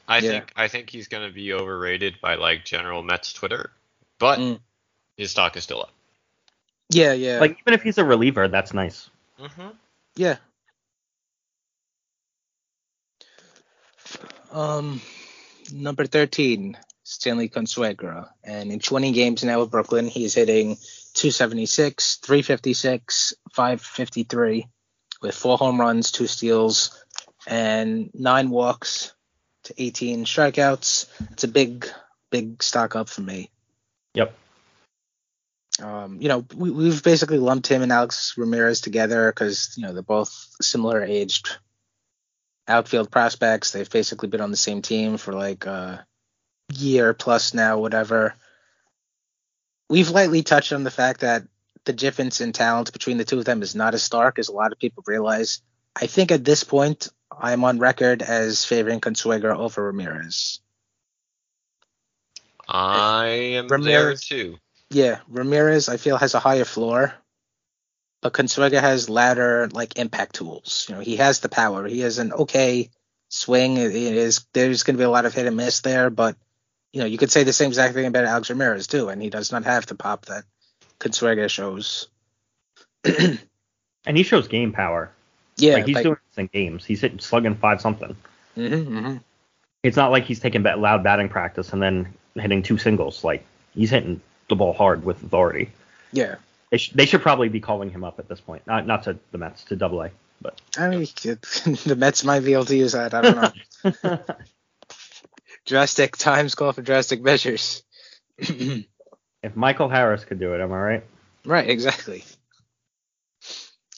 I Yeah. think I think he's gonna be overrated by like general Mets Twitter, but Mm. his stock is still up. Yeah, yeah. Like even if he's a reliever, that's nice. Mm-hmm. Yeah. Um, number 13, Stanley Consuegra. And in 20 games now with Brooklyn, he's hitting 276, 356, 553 with four home runs, two steals, and nine walks to 18 strikeouts. It's a big, big stock up for me. Yep. Um, you know, we, we've basically lumped him and Alex Ramirez together because you know they're both similar aged outfield prospects. They've basically been on the same team for like a year plus now, whatever. We've lightly touched on the fact that the difference in talent between the two of them is not as stark as a lot of people realize. I think at this point, I'm on record as favoring Consuegra over Ramirez. I am Ramirez- there too. Yeah, Ramirez I feel has a higher floor, but Consuegra has ladder like impact tools. You know, he has the power. He has an okay swing. It is there's going to be a lot of hit and miss there, but you know you could say the same exact thing about Alex Ramirez too, and he does not have the pop that Consuegra shows. <clears throat> And he shows game power. Yeah, like he's like- doing this in games. He's hitting slugging five something. Mm-hmm, mm-hmm. It's not like he's taking ba- loud batting practice and then hitting two singles. Like he's hitting the ball hard with authority. Yeah, They, sh- they should probably be calling him up at this point. Not not to the Mets, to Double A. But I mean <laughs> the Mets might be able to use that. I don't know. <laughs> drastic times call for drastic measures. <clears throat> if Michael Harris could do it, am I right? Right, exactly.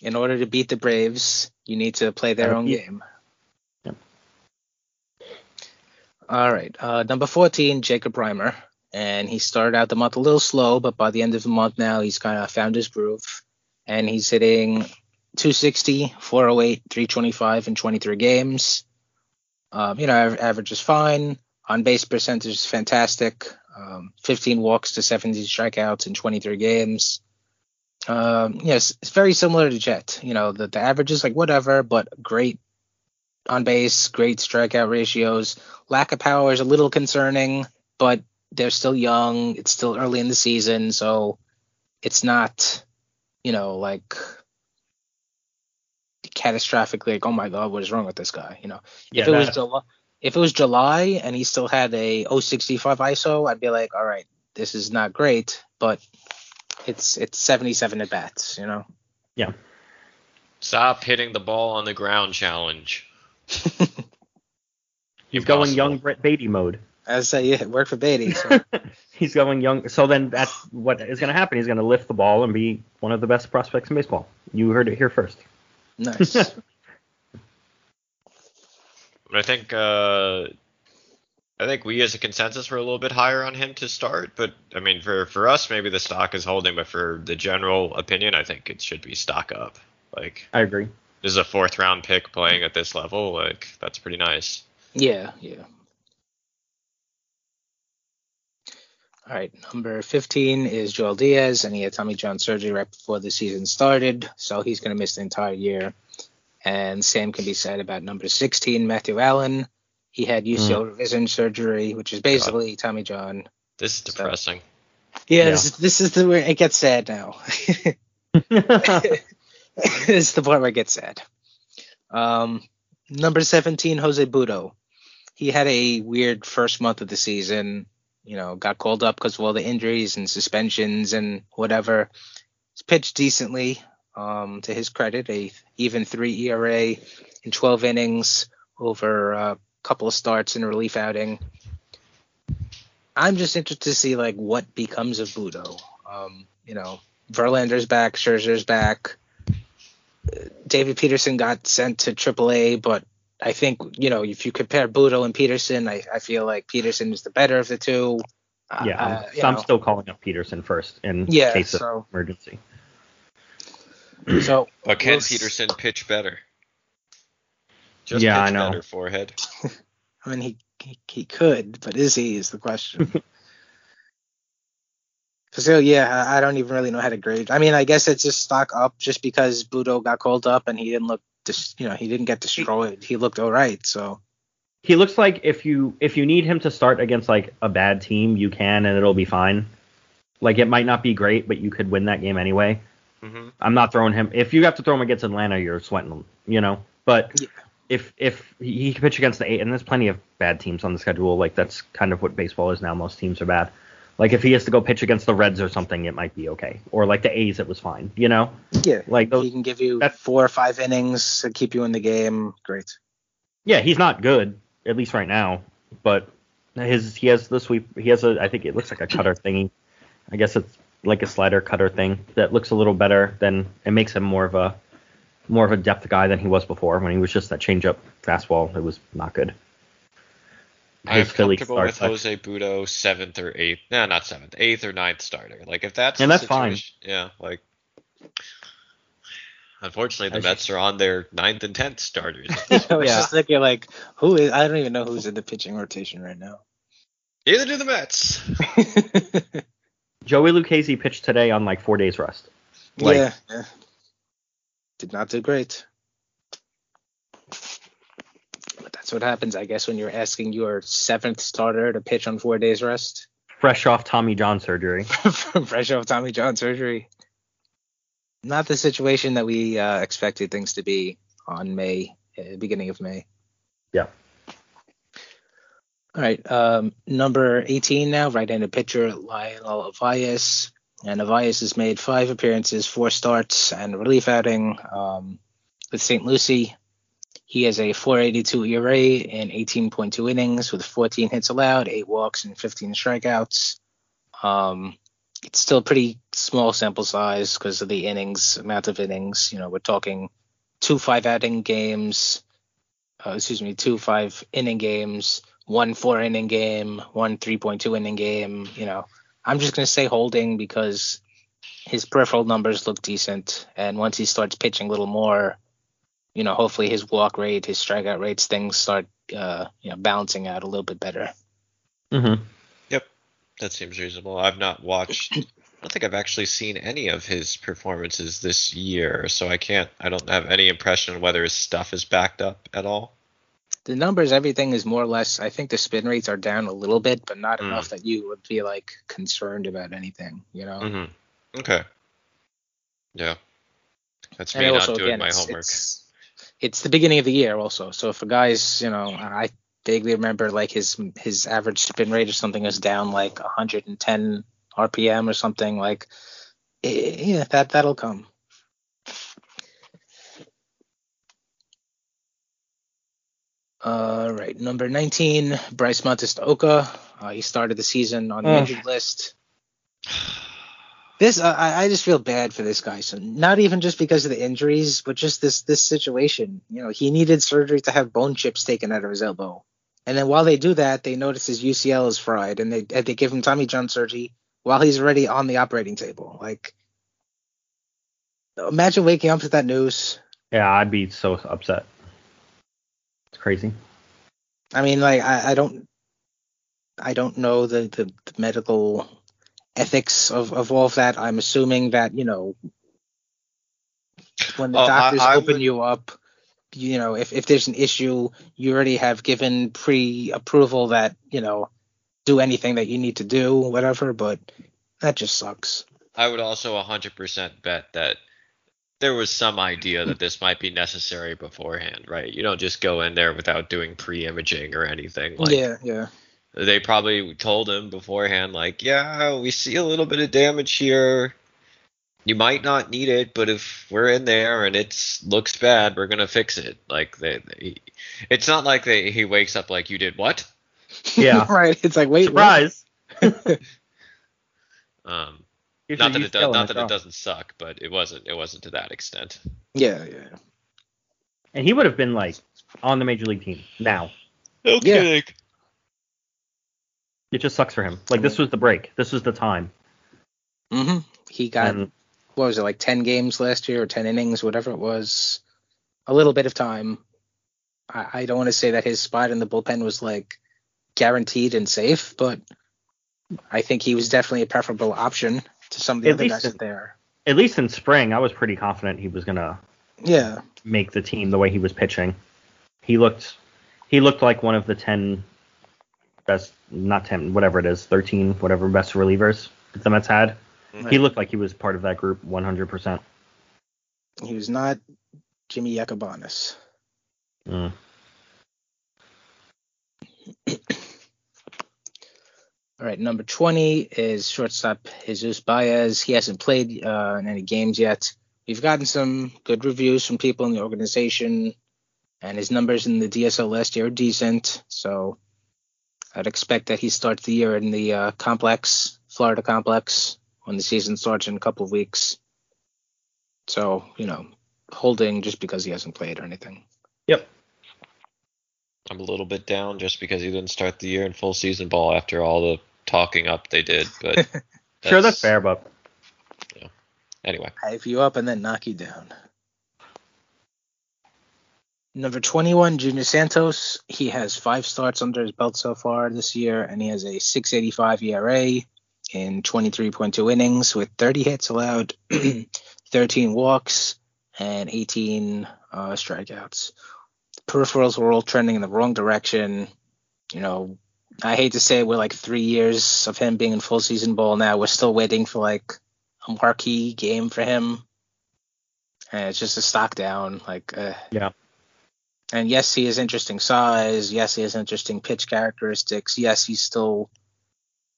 in order to beat the Braves, you need to play their own game. Yep. All right. Uh, number 14, Jacob Reimer. And he started out the month a little slow, but by the end of the month now, he's kind of found his groove. And he's hitting 260, 408, 325 in 23 games. Um, you know, aver- average is fine. On base percentage is fantastic. Um, 15 walks to 70 strikeouts in 23 games. Um, yes, it's very similar to Jett. You know, the, the average is like whatever, but great on base, great strikeout ratios. Lack of power is a little concerning, but they're still young. It's still early in the season, so it's not, you know, like catastrophically like, oh my god, what is wrong with this guy? You know, Yeah, if it was July, if it was July and he still had a 065 ISO, I'd be like, all right, this is not great, but it's it's 77 at bats, you know. Yeah. Stop hitting the ball on the ground challenge. <laughs> He's going Impossible. young Brett Baty mode. I say, yeah, it worked for Baty. So. <laughs> He's going young. So then that's what is going to happen. He's going to lift the ball and be one of the best prospects in baseball. You heard it here first. nice. <laughs> But I think uh, I think we as a consensus were a little bit higher on him to start. But I mean, for for us, maybe the stock is holding. But for the general opinion, I think it should be stock up. Like I agree. this is a fourth round pick playing at this level. Like that's pretty nice. Yeah, yeah. All right, number 15 is Joel Diaz, and he had Tommy John surgery right before the season started, so he's going to miss the entire year. And same can be said about number 16, Matthew Allan. He had UCL revision surgery, which is basically Tommy John. This is depressing. Yeah, Yeah. This, is, this is the where it gets sad now. <laughs> <laughs> this is the part where it gets sad. Um, number 17, Jose Butto. He had a weird first month of the season. You know, got called up because of all the injuries and suspensions and whatever. He's pitched decently. Um, to his credit, a even three ERA in 12 innings over a couple of starts in a relief outing. I'm just interested to see like what becomes of Butto. Um, you know, Verlander's back, Scherzer's back. David Peterson got sent to AAA, but I think you know if you compare Butto and Peterson, I, I feel like Peterson is the better of the two. Yeah, I'm, uh, so I'm still calling up Peterson first in Yeah, case so- of emergency. So. But can we'll s- Peterson pitch better? Just Yeah, pitch I know. better, forehead. <laughs> I mean, he, he he could, but is he is the question. <laughs> so yeah, I I don't even really know how to grade. I mean, I guess it's just stock up just because Butto got called up and he didn't look, dis- you know, he didn't get destroyed. He looked all right. So He looks like if you if you need him to start against like a bad team, you can and it'll be fine. Like it might not be great, but you could win that game anyway. Hmm I'm not throwing him. If you have to throw him against Atlanta, you're sweating you know. But Yeah. if if he he can pitch against the eight, and there's plenty of bad teams on the schedule, like that's kind of what baseball is now. Most teams are bad. Like if he has to go pitch against the Reds or something, it might be okay. Or like the A's, it was fine, you know. yeah, Like those, he can give you that- four or five innings to keep you in the game. Great. yeah, he's not good at least right now, but his he has the sweep. He has a I think it looks like a cutter thingy. I guess it's like a slider cutter thing that looks a little better than it makes him more of a more of a depth guy than he was before when he was just that changeup fastball. It was not good. I'm His comfortable start with touch. Jose Butto seventh or eighth. No, not seventh, eighth or ninth starter. Like if that's And that's fine. Yeah, like unfortunately the I Mets are on their ninth and tenth starters. <laughs> I was Yeah. just thinking like, who is? I don't even know who's in the pitching rotation right now. Either do the Mets. <laughs> Joey Lucchesi pitched today on like four days rest. Like, yeah, yeah. Did not do great. But that's what happens, I guess, when you're asking your seventh starter to pitch on four days rest. fresh off Tommy John surgery. <laughs> Fresh off Tommy John surgery. Not the situation that we uh, expected things to be on May, uh, beginning of May. Yeah. All right. Um, number 18 now, right-handed pitcher Layonel Ovalles. And Ovalles has made five appearances, four starts, and a relief outing um, with St. Lucie. He has a 482 ERA in 18.2 innings with 14 hits allowed, eight walks, and 15 strikeouts. Um, it's still pretty small sample size because of the innings amount of innings. You know, we're talking two five outing games. Uh, excuse me, two five inning games, one four inning game, one 3.2 inning game. You know, I'm just gonna say holding because his peripheral numbers look decent, and once he starts pitching a little more, you know, hopefully his walk rate, his strikeout rates, things start uh, you know balancing out a little bit better. Mm-hmm. Yep, that seems reasonable. I've not watched. I don't think I've actually seen any of his performances this year, so I can't. I don't have any impression whether his stuff is backed up at all. The numbers, everything is more or less. I think the spin rates are down a little bit, but not Mm. enough that you would be like concerned about anything. You know. Mm-hmm. Okay. Yeah. That's And me not doing again, my it's- homework. It's, it's the beginning of the year also. So if a guy's, you know, I vaguely remember like his his average spin rate or something is down like 110 RPM or something like, eh, yeah, that that'll come. All right, number 19, Bryce Montes de Oca. Uh, he started the season on the Ugh. injured list. This I, I just feel bad for this guy. So not even just because of the injuries, but just this this situation. You know, he needed surgery to have bone chips taken out of his elbow, and then while they do that, they notice his UCL is fried, and they and they give him Tommy John surgery while he's already on the operating table. Like, imagine waking up to that news. Yeah, I'd be so upset. It's crazy. I mean, like I, I don't I don't know the, the, the medical ethics of, of all of that. I'm assuming that, you know, when the I- doctors I open would- you up, you know, if, if there's an issue, you already have given pre approval that, you know, do anything that you need to do, whatever, but that just sucks. I would also 100% bet that there was some idea that this might be necessary beforehand, right? You don't just go in there without doing pre-imaging or anything. Like, yeah, yeah. They probably told him beforehand, like, yeah, we see a little bit of damage here. You might not need it, but if we're in there and it looks bad, we're gonna fix it. Like, they, they it's not like they he wakes up like you did what? Yeah. <laughs> right. It's like, wait, what? Surprise. <laughs> Um, Here's not that it does, in not the that it doesn't suck, but it wasn't it wasn't to that extent. Yeah, yeah. And he would have been like on the major league team now. No kidding. It just sucks for him. Like this was the break. This was the time. hmm He got And what was it like 10 games last year or 10 innings whatever it was a little bit of time i, I don't want to say that his spot in the bullpen was like guaranteed and safe but i think he was definitely a preferable option to some of the At other least guys in- there at least in spring, I was pretty confident he was gonna yeah make the team the way he was pitching. He looked he looked like one of the ten best not ten, whatever it is, thirteen, whatever best relievers that the Mets had. He looked like he was part of that group one hundred percent. he was not jimmy Yacabonis Mm. All right, number 20 is shortstop Jesus Baez. He hasn't played uh, in any games yet. We've gotten some good reviews from people in the organization, and his numbers in the DSL last year are decent. So I'd expect that he starts the year in the uh, complex, Florida complex, when the season starts in a couple of weeks. So, you know, holding just because he hasn't played or anything. Yep. I'm a little bit down just because he didn't start the year in full season ball after all the talking up they did. But <laughs> Sure, that's fair, but anyway. Hype you up and then knock you down. Number 21, Junior Santos. He has five starts under his belt so far this year, and he has a 685 ERA in 23.2 innings with 30 hits allowed, <clears throat> 13 walks, and 18 uh, strikeouts. Peripherals were all trending in the wrong direction. You know, I hate to say it, we're like three years of him being in full season ball now. We're still waiting for like a marquee game for him. And it's just a stock down. Like, uh, yeah. and yes, he has interesting size. Yes, he has interesting pitch characteristics. Yes, he's still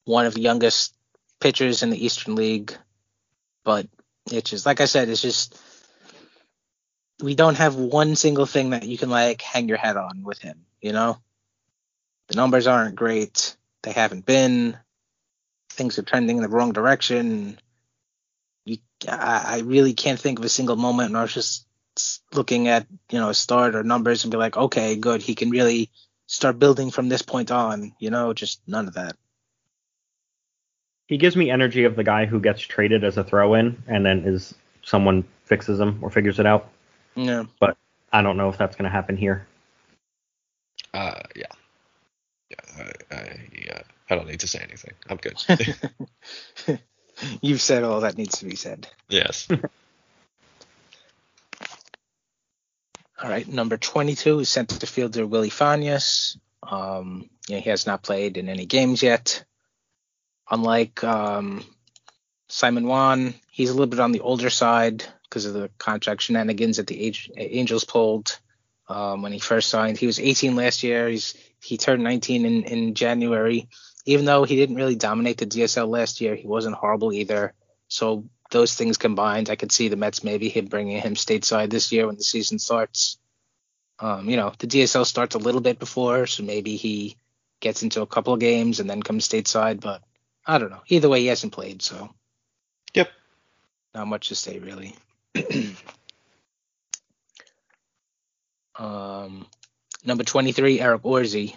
one of the youngest pitchers in the Eastern League. But it's just, like I said, it's just, we don't have one single thing that you can like hang your hat on with him, you know? The numbers aren't great. They haven't been. things are trending in the wrong direction. You, I, I really can't think of a single moment when I was just looking at you know a start or numbers and be like, okay, good, he can really start building from this point on. You know, just none of that. He gives me energy of the guy who gets traded as a throw-in and then is someone fixes him or figures it out. Yeah. But I don't know if that's going to happen here. Uh, yeah. Yeah, I, I, yeah. I don't need to say anything. I'm good. <laughs> You've said all that needs to be said. yes. <laughs> All right, number 22 is center fielder Willy Fañas. Um, you know, he has not played in any games yet. Unlike um, Simon Juan, he's a little bit on the older side because of the contract shenanigans that the Angels pulled um, when he first signed. He was 18 last year. He's he turned 19 in, in January. Even though he didn't really dominate the DSL last year, he wasn't horrible either. So those things combined, I could see the Mets maybe him bringing him stateside this year when the season starts. Um, you know, the DSL starts a little bit before, so maybe he gets into a couple of games and then comes stateside. But I don't know. Either way, he hasn't played, so. Yep. Not much to say really. <clears throat> um, number 23, Eric Orze.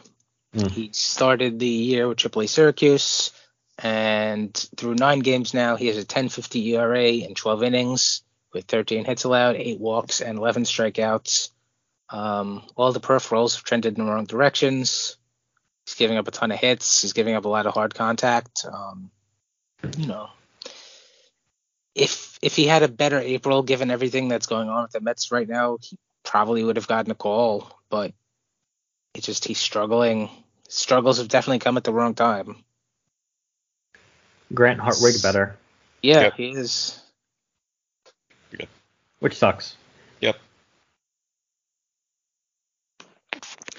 Mm. He started the year with AAA Syracuse, and through nine games now, he has a 10.50 ERA in 12 innings with 13 hits allowed, eight walks, and 11 strikeouts. Um, all the peripherals have trended in the wrong directions. He's giving up a ton of hits. He's giving up a lot of hard contact. Um, you know, if if he had a better April, given everything that's going on with the Mets right now, he probably would have gotten a call. But it's just he's struggling. Struggles have definitely come at the wrong time. Grant Hartwig better. Yeah, Yep. he is. Which sucks. Yep.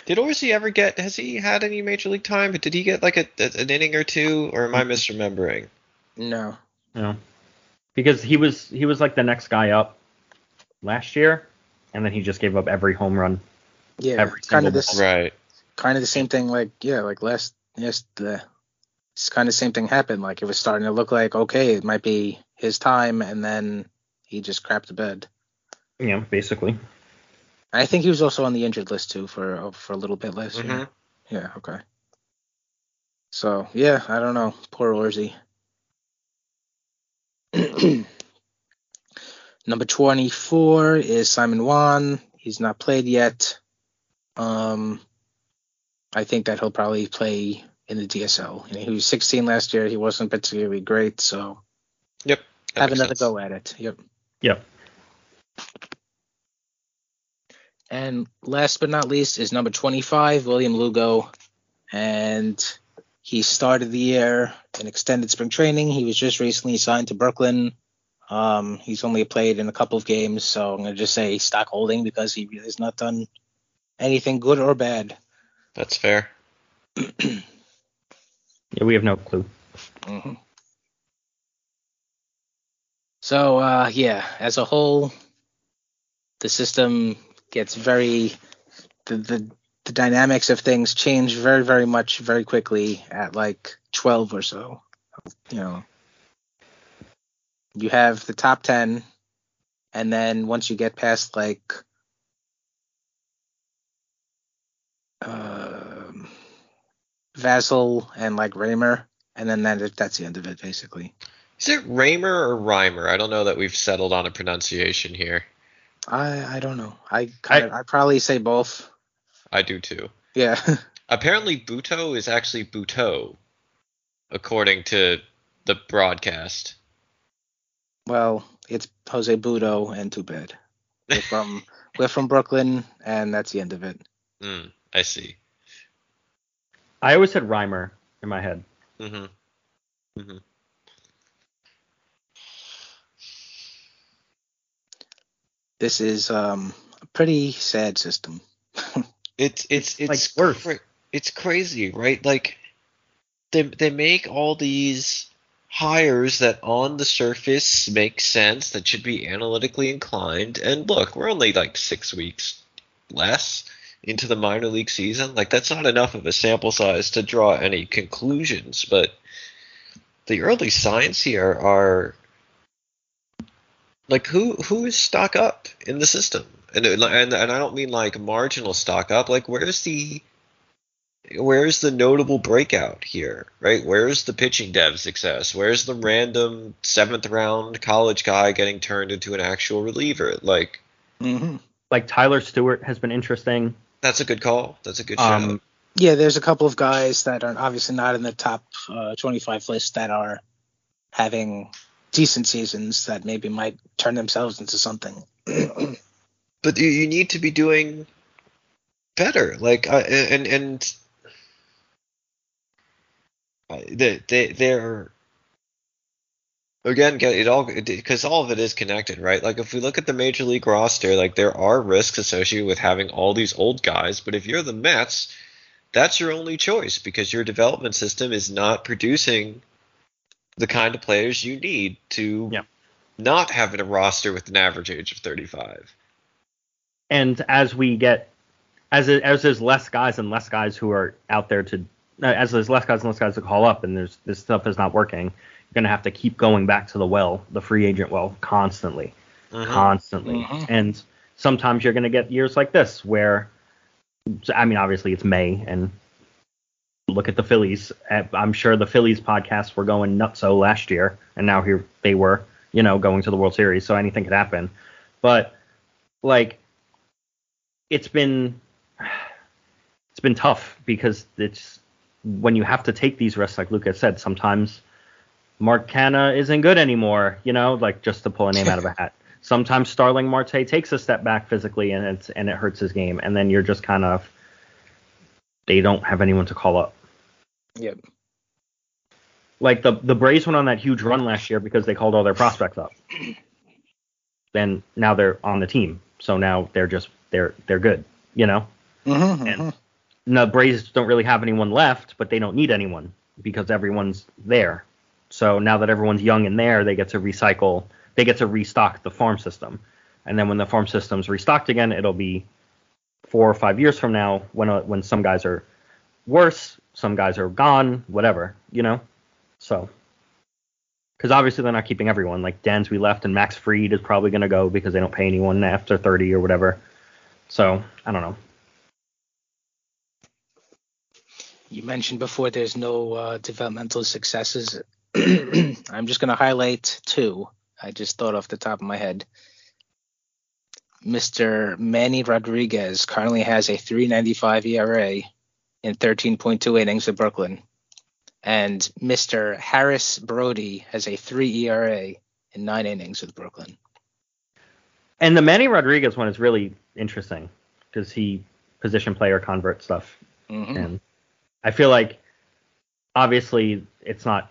Did Orze ever get? Has he had any major league time? But did he get like a, a- an inning or two, or am I misremembering? No. No. Because he was he was like the next guy up last year, and then he just gave up every home run. Yeah, Every kind of this, ball. Right. kind of the same thing. Like yeah, like last yes, the it's kind of the same thing happened. Like it was starting to look like okay, it might be his time, and then he just crapped the bed. Yeah, basically. I think he was also on the injured list too for uh, for a little bit last year. Mhm. Yeah. Okay. So yeah, I don't know. Poor Orze. <clears throat> Number 24 is Simon Juan. He's not played yet. Um, I think that he'll probably play in the DSL. You know, he was 16 last year. He wasn't particularly great, so Yep. have another sense. go at it. Yep. Yep. And last but not least is number 25, William Lugo. And he started the year in extended spring training. He was just recently signed to Brooklyn. Um, he's only played in a couple of games, so I'm going to just say stock holding because he really has not done anything good or bad. That's fair. <clears throat> Yeah, we have no clue. hmm So uh, yeah, as a whole, the system gets very the, the the dynamics of things change very very much very quickly at like 12 or so. You know, you have the top 10, and then once you get past like um Vasil and like Raymer, and then that, that's the end of it basically. Is it Raymer or Reimer? I don't know that we've settled on a pronunciation here. I I don't know. I kind of I, probably say both. I do too. Yeah. <laughs> Apparently, Buto is actually Buto, according to the broadcast. well, it's Jose Butto and too bad. We're from <laughs> we're from Brooklyn, and that's the end of it. Hmm. I see. I always said Rhymer in my head. Mm-hmm. Mm-hmm. This is um a pretty sad system. <laughs> It's it's it's like worse. cra- it's crazy, right? Like they they make all these hires that on the surface make sense that should be analytically inclined. And look, we're only like six weeks less into the minor league season. Like that's not enough of a sample size to draw any conclusions, but the early signs here are like who who is stock up in the system, and and and I don't mean like marginal stock up. Like where's the where's the notable breakout here, right? Where's the pitching dev success? Where's the random seventh round college guy getting turned into an actual reliever? Like, Mm-hmm. Like Tyler Stuart has been interesting. that's a good call. That's a good shout. Um, Yeah, there's a couple of guys that are obviously not in the top uh, 25 list that are having decent seasons that maybe might turn themselves into something. <clears throat> but you, you need to be doing better. Like, uh, and and they they they're again get it all because all of it is connected, right? Like if we look at the major league roster, like there are risks associated with having all these old guys, but if you're the Mets, that's your only choice because your development system is not producing the kind of players you need to not have a roster with an average age of 35. And as we get as it, as there's less guys and less guys who are out there to uh, as there's less guys and less guys to call up and there's this stuff is not working you're going to have to keep going back to the well the free agent well constantly Mhm. constantly Mhm. and sometimes you're going to get years like this where i mean obviously it's may and look at the phillies Uh, i'm sure the phillies podcasts were going nutso last year and now here they were you know going to the world series so anything could happen but like it's been it's been tough because it's when you have to take these risks, like Lucas said, sometimes Mark Canha isn't good anymore, you know, like just to pull a name out of a hat. <laughs> Sometimes Starling Marte takes a step back physically and it's and it hurts his game, and then you're just kind of they don't have anyone to call up. Yep. Like the the Braves went on that huge run last year because they called all their prospects up. <clears throat> Then now they're on the team, so now they're just they're they're good, you know. Mm-hmm, And the Braves don't really have anyone left, but they don't need anyone because everyone's there. So now that everyone's young and there, they get to recycle, they get to restock the farm system. And then when the farm system's restocked again, it'll be four or five years from now when uh, when some guys are worse, some guys are gone, whatever, you know. So, because obviously they're not keeping everyone. Like Dansby left, and Max Fried is probably going to go because they don't pay anyone after 30 or whatever. So I don't know. You mentioned before there's no uh, developmental successes. <clears throat> I'm just going to highlight two. I just thought off the top of my head. Mr. Manny Rodriguez currently has a 3.95 ERA in 13.2 innings with Brooklyn, and Mr. Harris Brody has a 3 ERA in nine innings with Brooklyn. And the Manny Rodriguez one is really interesting because he position player convert stuff, Mhm. and I feel like obviously it's not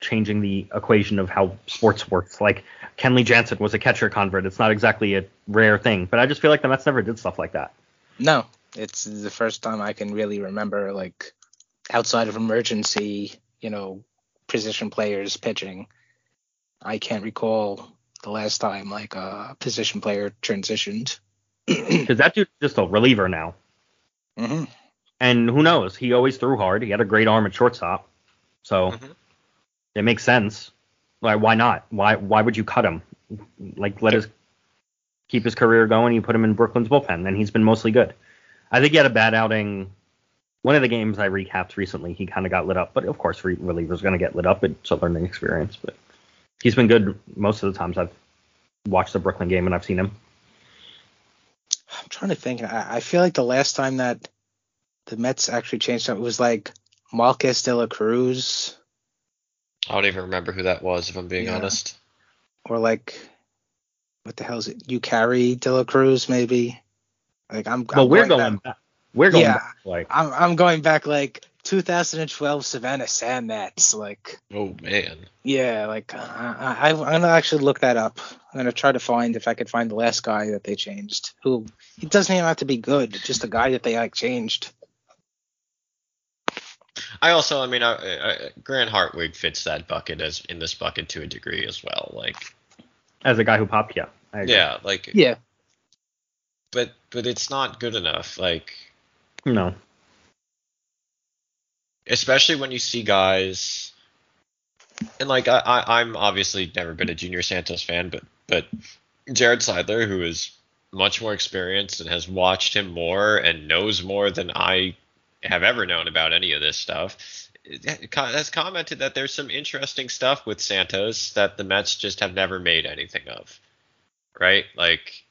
changing the equation of how sports works. Like Kenley Jansen was a catcher convert. It's not exactly a rare thing, but I just feel like the Mets never did stuff like that. No, it's the first time I can really remember like outside of emergency, you know, position players pitching. I can't recall the last time like a position player transitioned. <clears throat> Because that dude's just a reliever now. Mm-hmm. And who knows? He always threw hard. He had a great arm at shortstop. So it makes sense. Like why not? Why why would you cut him? Like let his keep his career going. You put him in Brooklyn's bullpen, and he's been mostly good. I think he had a bad outing. One of the games I recapped recently, he kind of got lit up, but of course, re- reliever's going to get lit up. It's a learning experience, but he's been good most of the times I've watched the Brooklyn game and I've seen him. I'm trying to think. I, I feel like the last time that the Mets actually changed up it was like Marcus de la Cruz I don't even remember who that was, if I'm being Yeah. honest. or like what the hell is it? You carry de la Cruz maybe. Like I'm. Well, I'm we're going going back- back. We're going Yeah. back, like I'm I'm going back like 2012 Savannah Sand Gnats. Like Oh man. yeah, like uh, I, I I'm gonna actually look that up. I'm gonna try to find if I could find the last guy that they changed. Who he doesn't even have to be good. Just a guy that they like changed. I also, I mean, I, I, Grant Hartwig fits that bucket as in this bucket to a degree as well. Like, as a guy who popped, yeah. I agree. yeah, like, Yeah. but but it's not good enough. Like, No. especially when you see guys and like I, I I'm obviously never been a Junior Santos fan, but but Jared Seidler, who is much more experienced and has watched him more and knows more than I have ever known about any of this stuff, has commented that there's some interesting stuff with Santos that the Mets just have never made anything of. Right? Like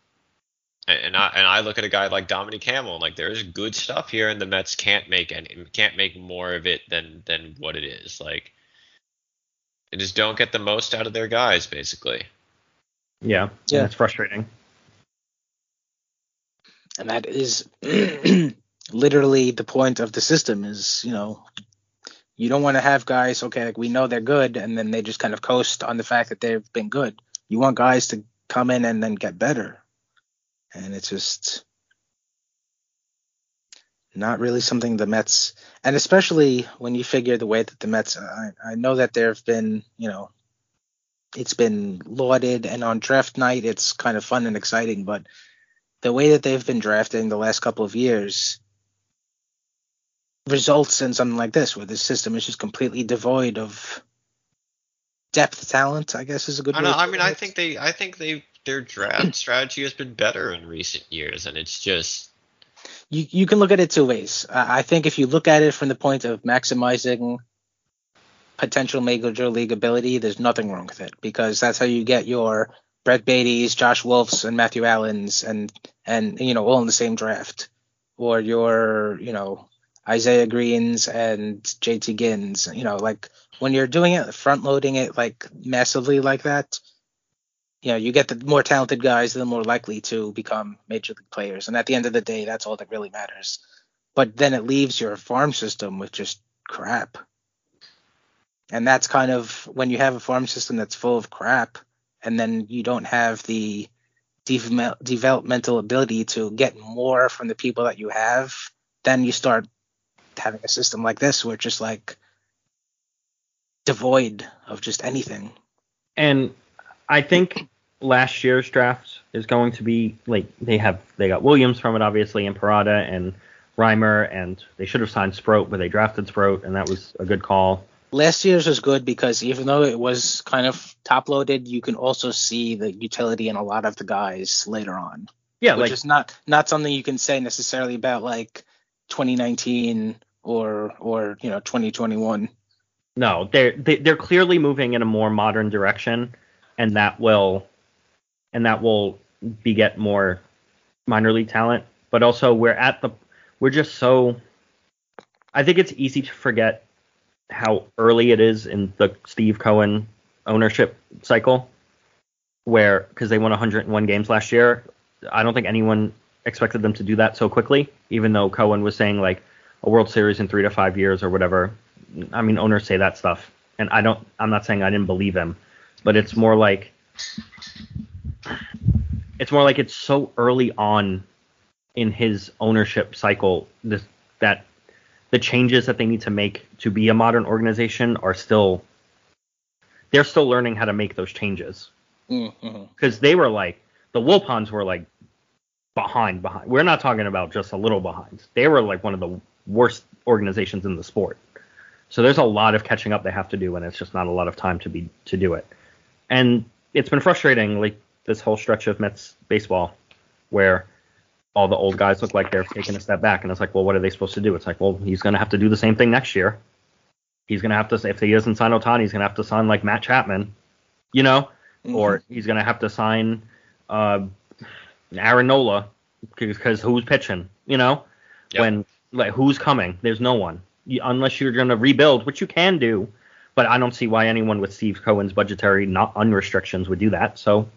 and I and I look at a guy like Dominic Hamel, like there's good stuff here, and the Mets can't make any can't make more of it than than what it is. Like they just don't get the most out of their guys, basically. Yeah, yeah, it's frustrating. And that is <clears throat> literally the point of the system. Is you know you don't want to have guys okay like we know they're good and then they just kind of coast on the fact that they've been good. You want guys to come in and then get better and it's just not really something the Mets, and especially when you figure the way that the Mets, I, I know that there have been, you know, it's been lauded, and on draft night it's kind of fun and exciting, but the way that they've been drafting the last couple of years results in something like this, where the system is just completely devoid of depth talent. I guess is a good. I, know, I mean, I think they, I think they their draft strategy has been better in recent years, and it's just you you can look at it two ways. I think if you look at it from the point of maximizing potential major league ability, there's nothing wrong with it because that's how you get your Brett Baty's, Josh Wolf's, and Matthew Allan's, and and you know all in the same draft, or your you know Isaiah Greenes and JT Ginns. You know like when you're doing it, front loading it like massively like that, you know, you get the more talented guys, they're more likely to become major league players. And at the end of the day, that's all that really matters. But then it leaves your farm system with just crap. And that's kind of when you have a farm system that's full of crap, and then you don't have the developmental ability to get more from the people that you have, then you start having a system like this where it's just like devoid of just anything. And I think last year's draft is going to be like they have they got Williams from it obviously and Parada and Reimer and they should have signed Sproat but they drafted Sproat and that was a good call. Last year's was good because even though it was kind of top loaded, you can also see the utility in a lot of the guys later on. Yeah, which like, is not not something you can say necessarily about like 2019 or or you know 2021. No, they're they, are they are clearly moving in a more modern direction, and that will and that will beget more minor league talent. But also, we're at the we're just so. I think it's easy to forget how early it is in the Steve Cohen ownership cycle, where because they won 101 games last year, I don't think anyone expected them to do that so quickly. Even though Cohen was saying like a World Series in three to five years or whatever. I mean, owners say that stuff, and I don't. I'm not saying I didn't believe him, but it's more like it's more like it's so early on in his ownership cycle this, that the changes that they need to make to be a modern organization are still they're still learning how to make those changes because mm-hmm. they were like the Wilpons were like behind behind. We're not talking about just a little behind. They were like one of the worst organizations in the sport. So there's a lot of catching up they have to do, and it's just not a lot of time to be to do it. And it's been frustrating. Like this whole stretch of Mets baseball where all the old guys look like they're taking a step back, and it's like, well, what are they supposed to do? It's like, well, he's going to have to do the same thing next year. He's going to have to, if he doesn't sign Ohtani, he's going to have to sign like Matt Chapman, you know, mm-hmm. or he's going to have to sign uh, Aaron Nola because who's pitching, you know, yep. when like who's coming? There's no one you, unless you're going to rebuild, which you can do, but I don't see why anyone with Steve Cohen's budgetary not unrestrictions would do that. So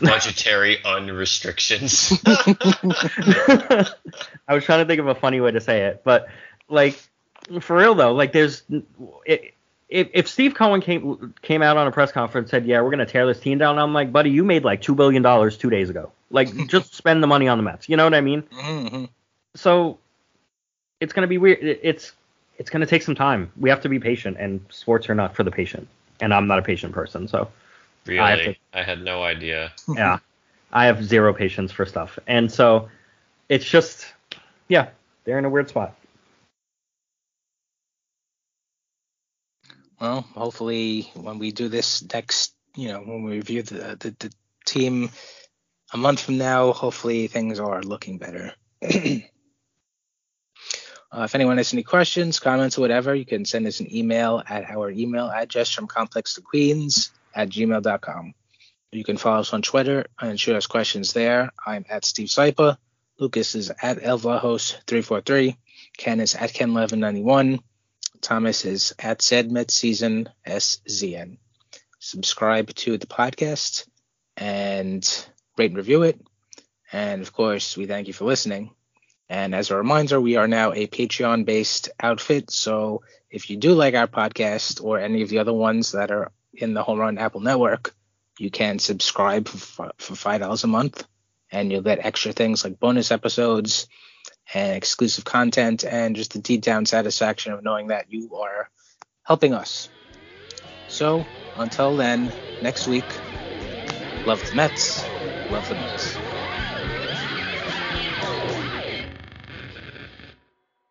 budgetary unrestrictions. <laughs> I was trying to think of a funny way to say it, but like for real though, like there's if if Steve Cohen came came out on a press conference and said, "Yeah, we're gonna tear this team down," I'm like, buddy, you made like two billion dollars two days ago. Like, <laughs> just spend the money on the Mets. You know what I mean? Mm-hmm. So it's gonna be weird. It's it's gonna take some time. We have to be patient, and sports are not for the patient. And I'm not a patient person, so Really? I, to, I had no idea. Yeah. I have zero patience for stuff. And so it's just, yeah, they're in a weird spot. well, hopefully when we do this next, you know, when we review the the, the team a month from now, hopefully things are looking better. <clears throat> uh, if anyone has any questions, comments, or whatever, you can send us an email at our email address from complex to queens at gmail.com. You can follow us on Twitter and shoot us questions there. I'm at Steve Sypa. Lukas is at Elvahos343. Ken is at Ken1191. Thomas is at Sedmet Season SZN. Subscribe to the podcast and rate and review it. And of course, we thank you for listening. And as a reminder, we are now a Patreon based outfit. So if you do like our podcast or any of the other ones that are in the Home Run Apple Network, you can subscribe for, for $5 a month and you'll get extra things like bonus episodes and exclusive content and just the deep down satisfaction of knowing that you are helping us. So until then, next week, love the Mets, love the Mets.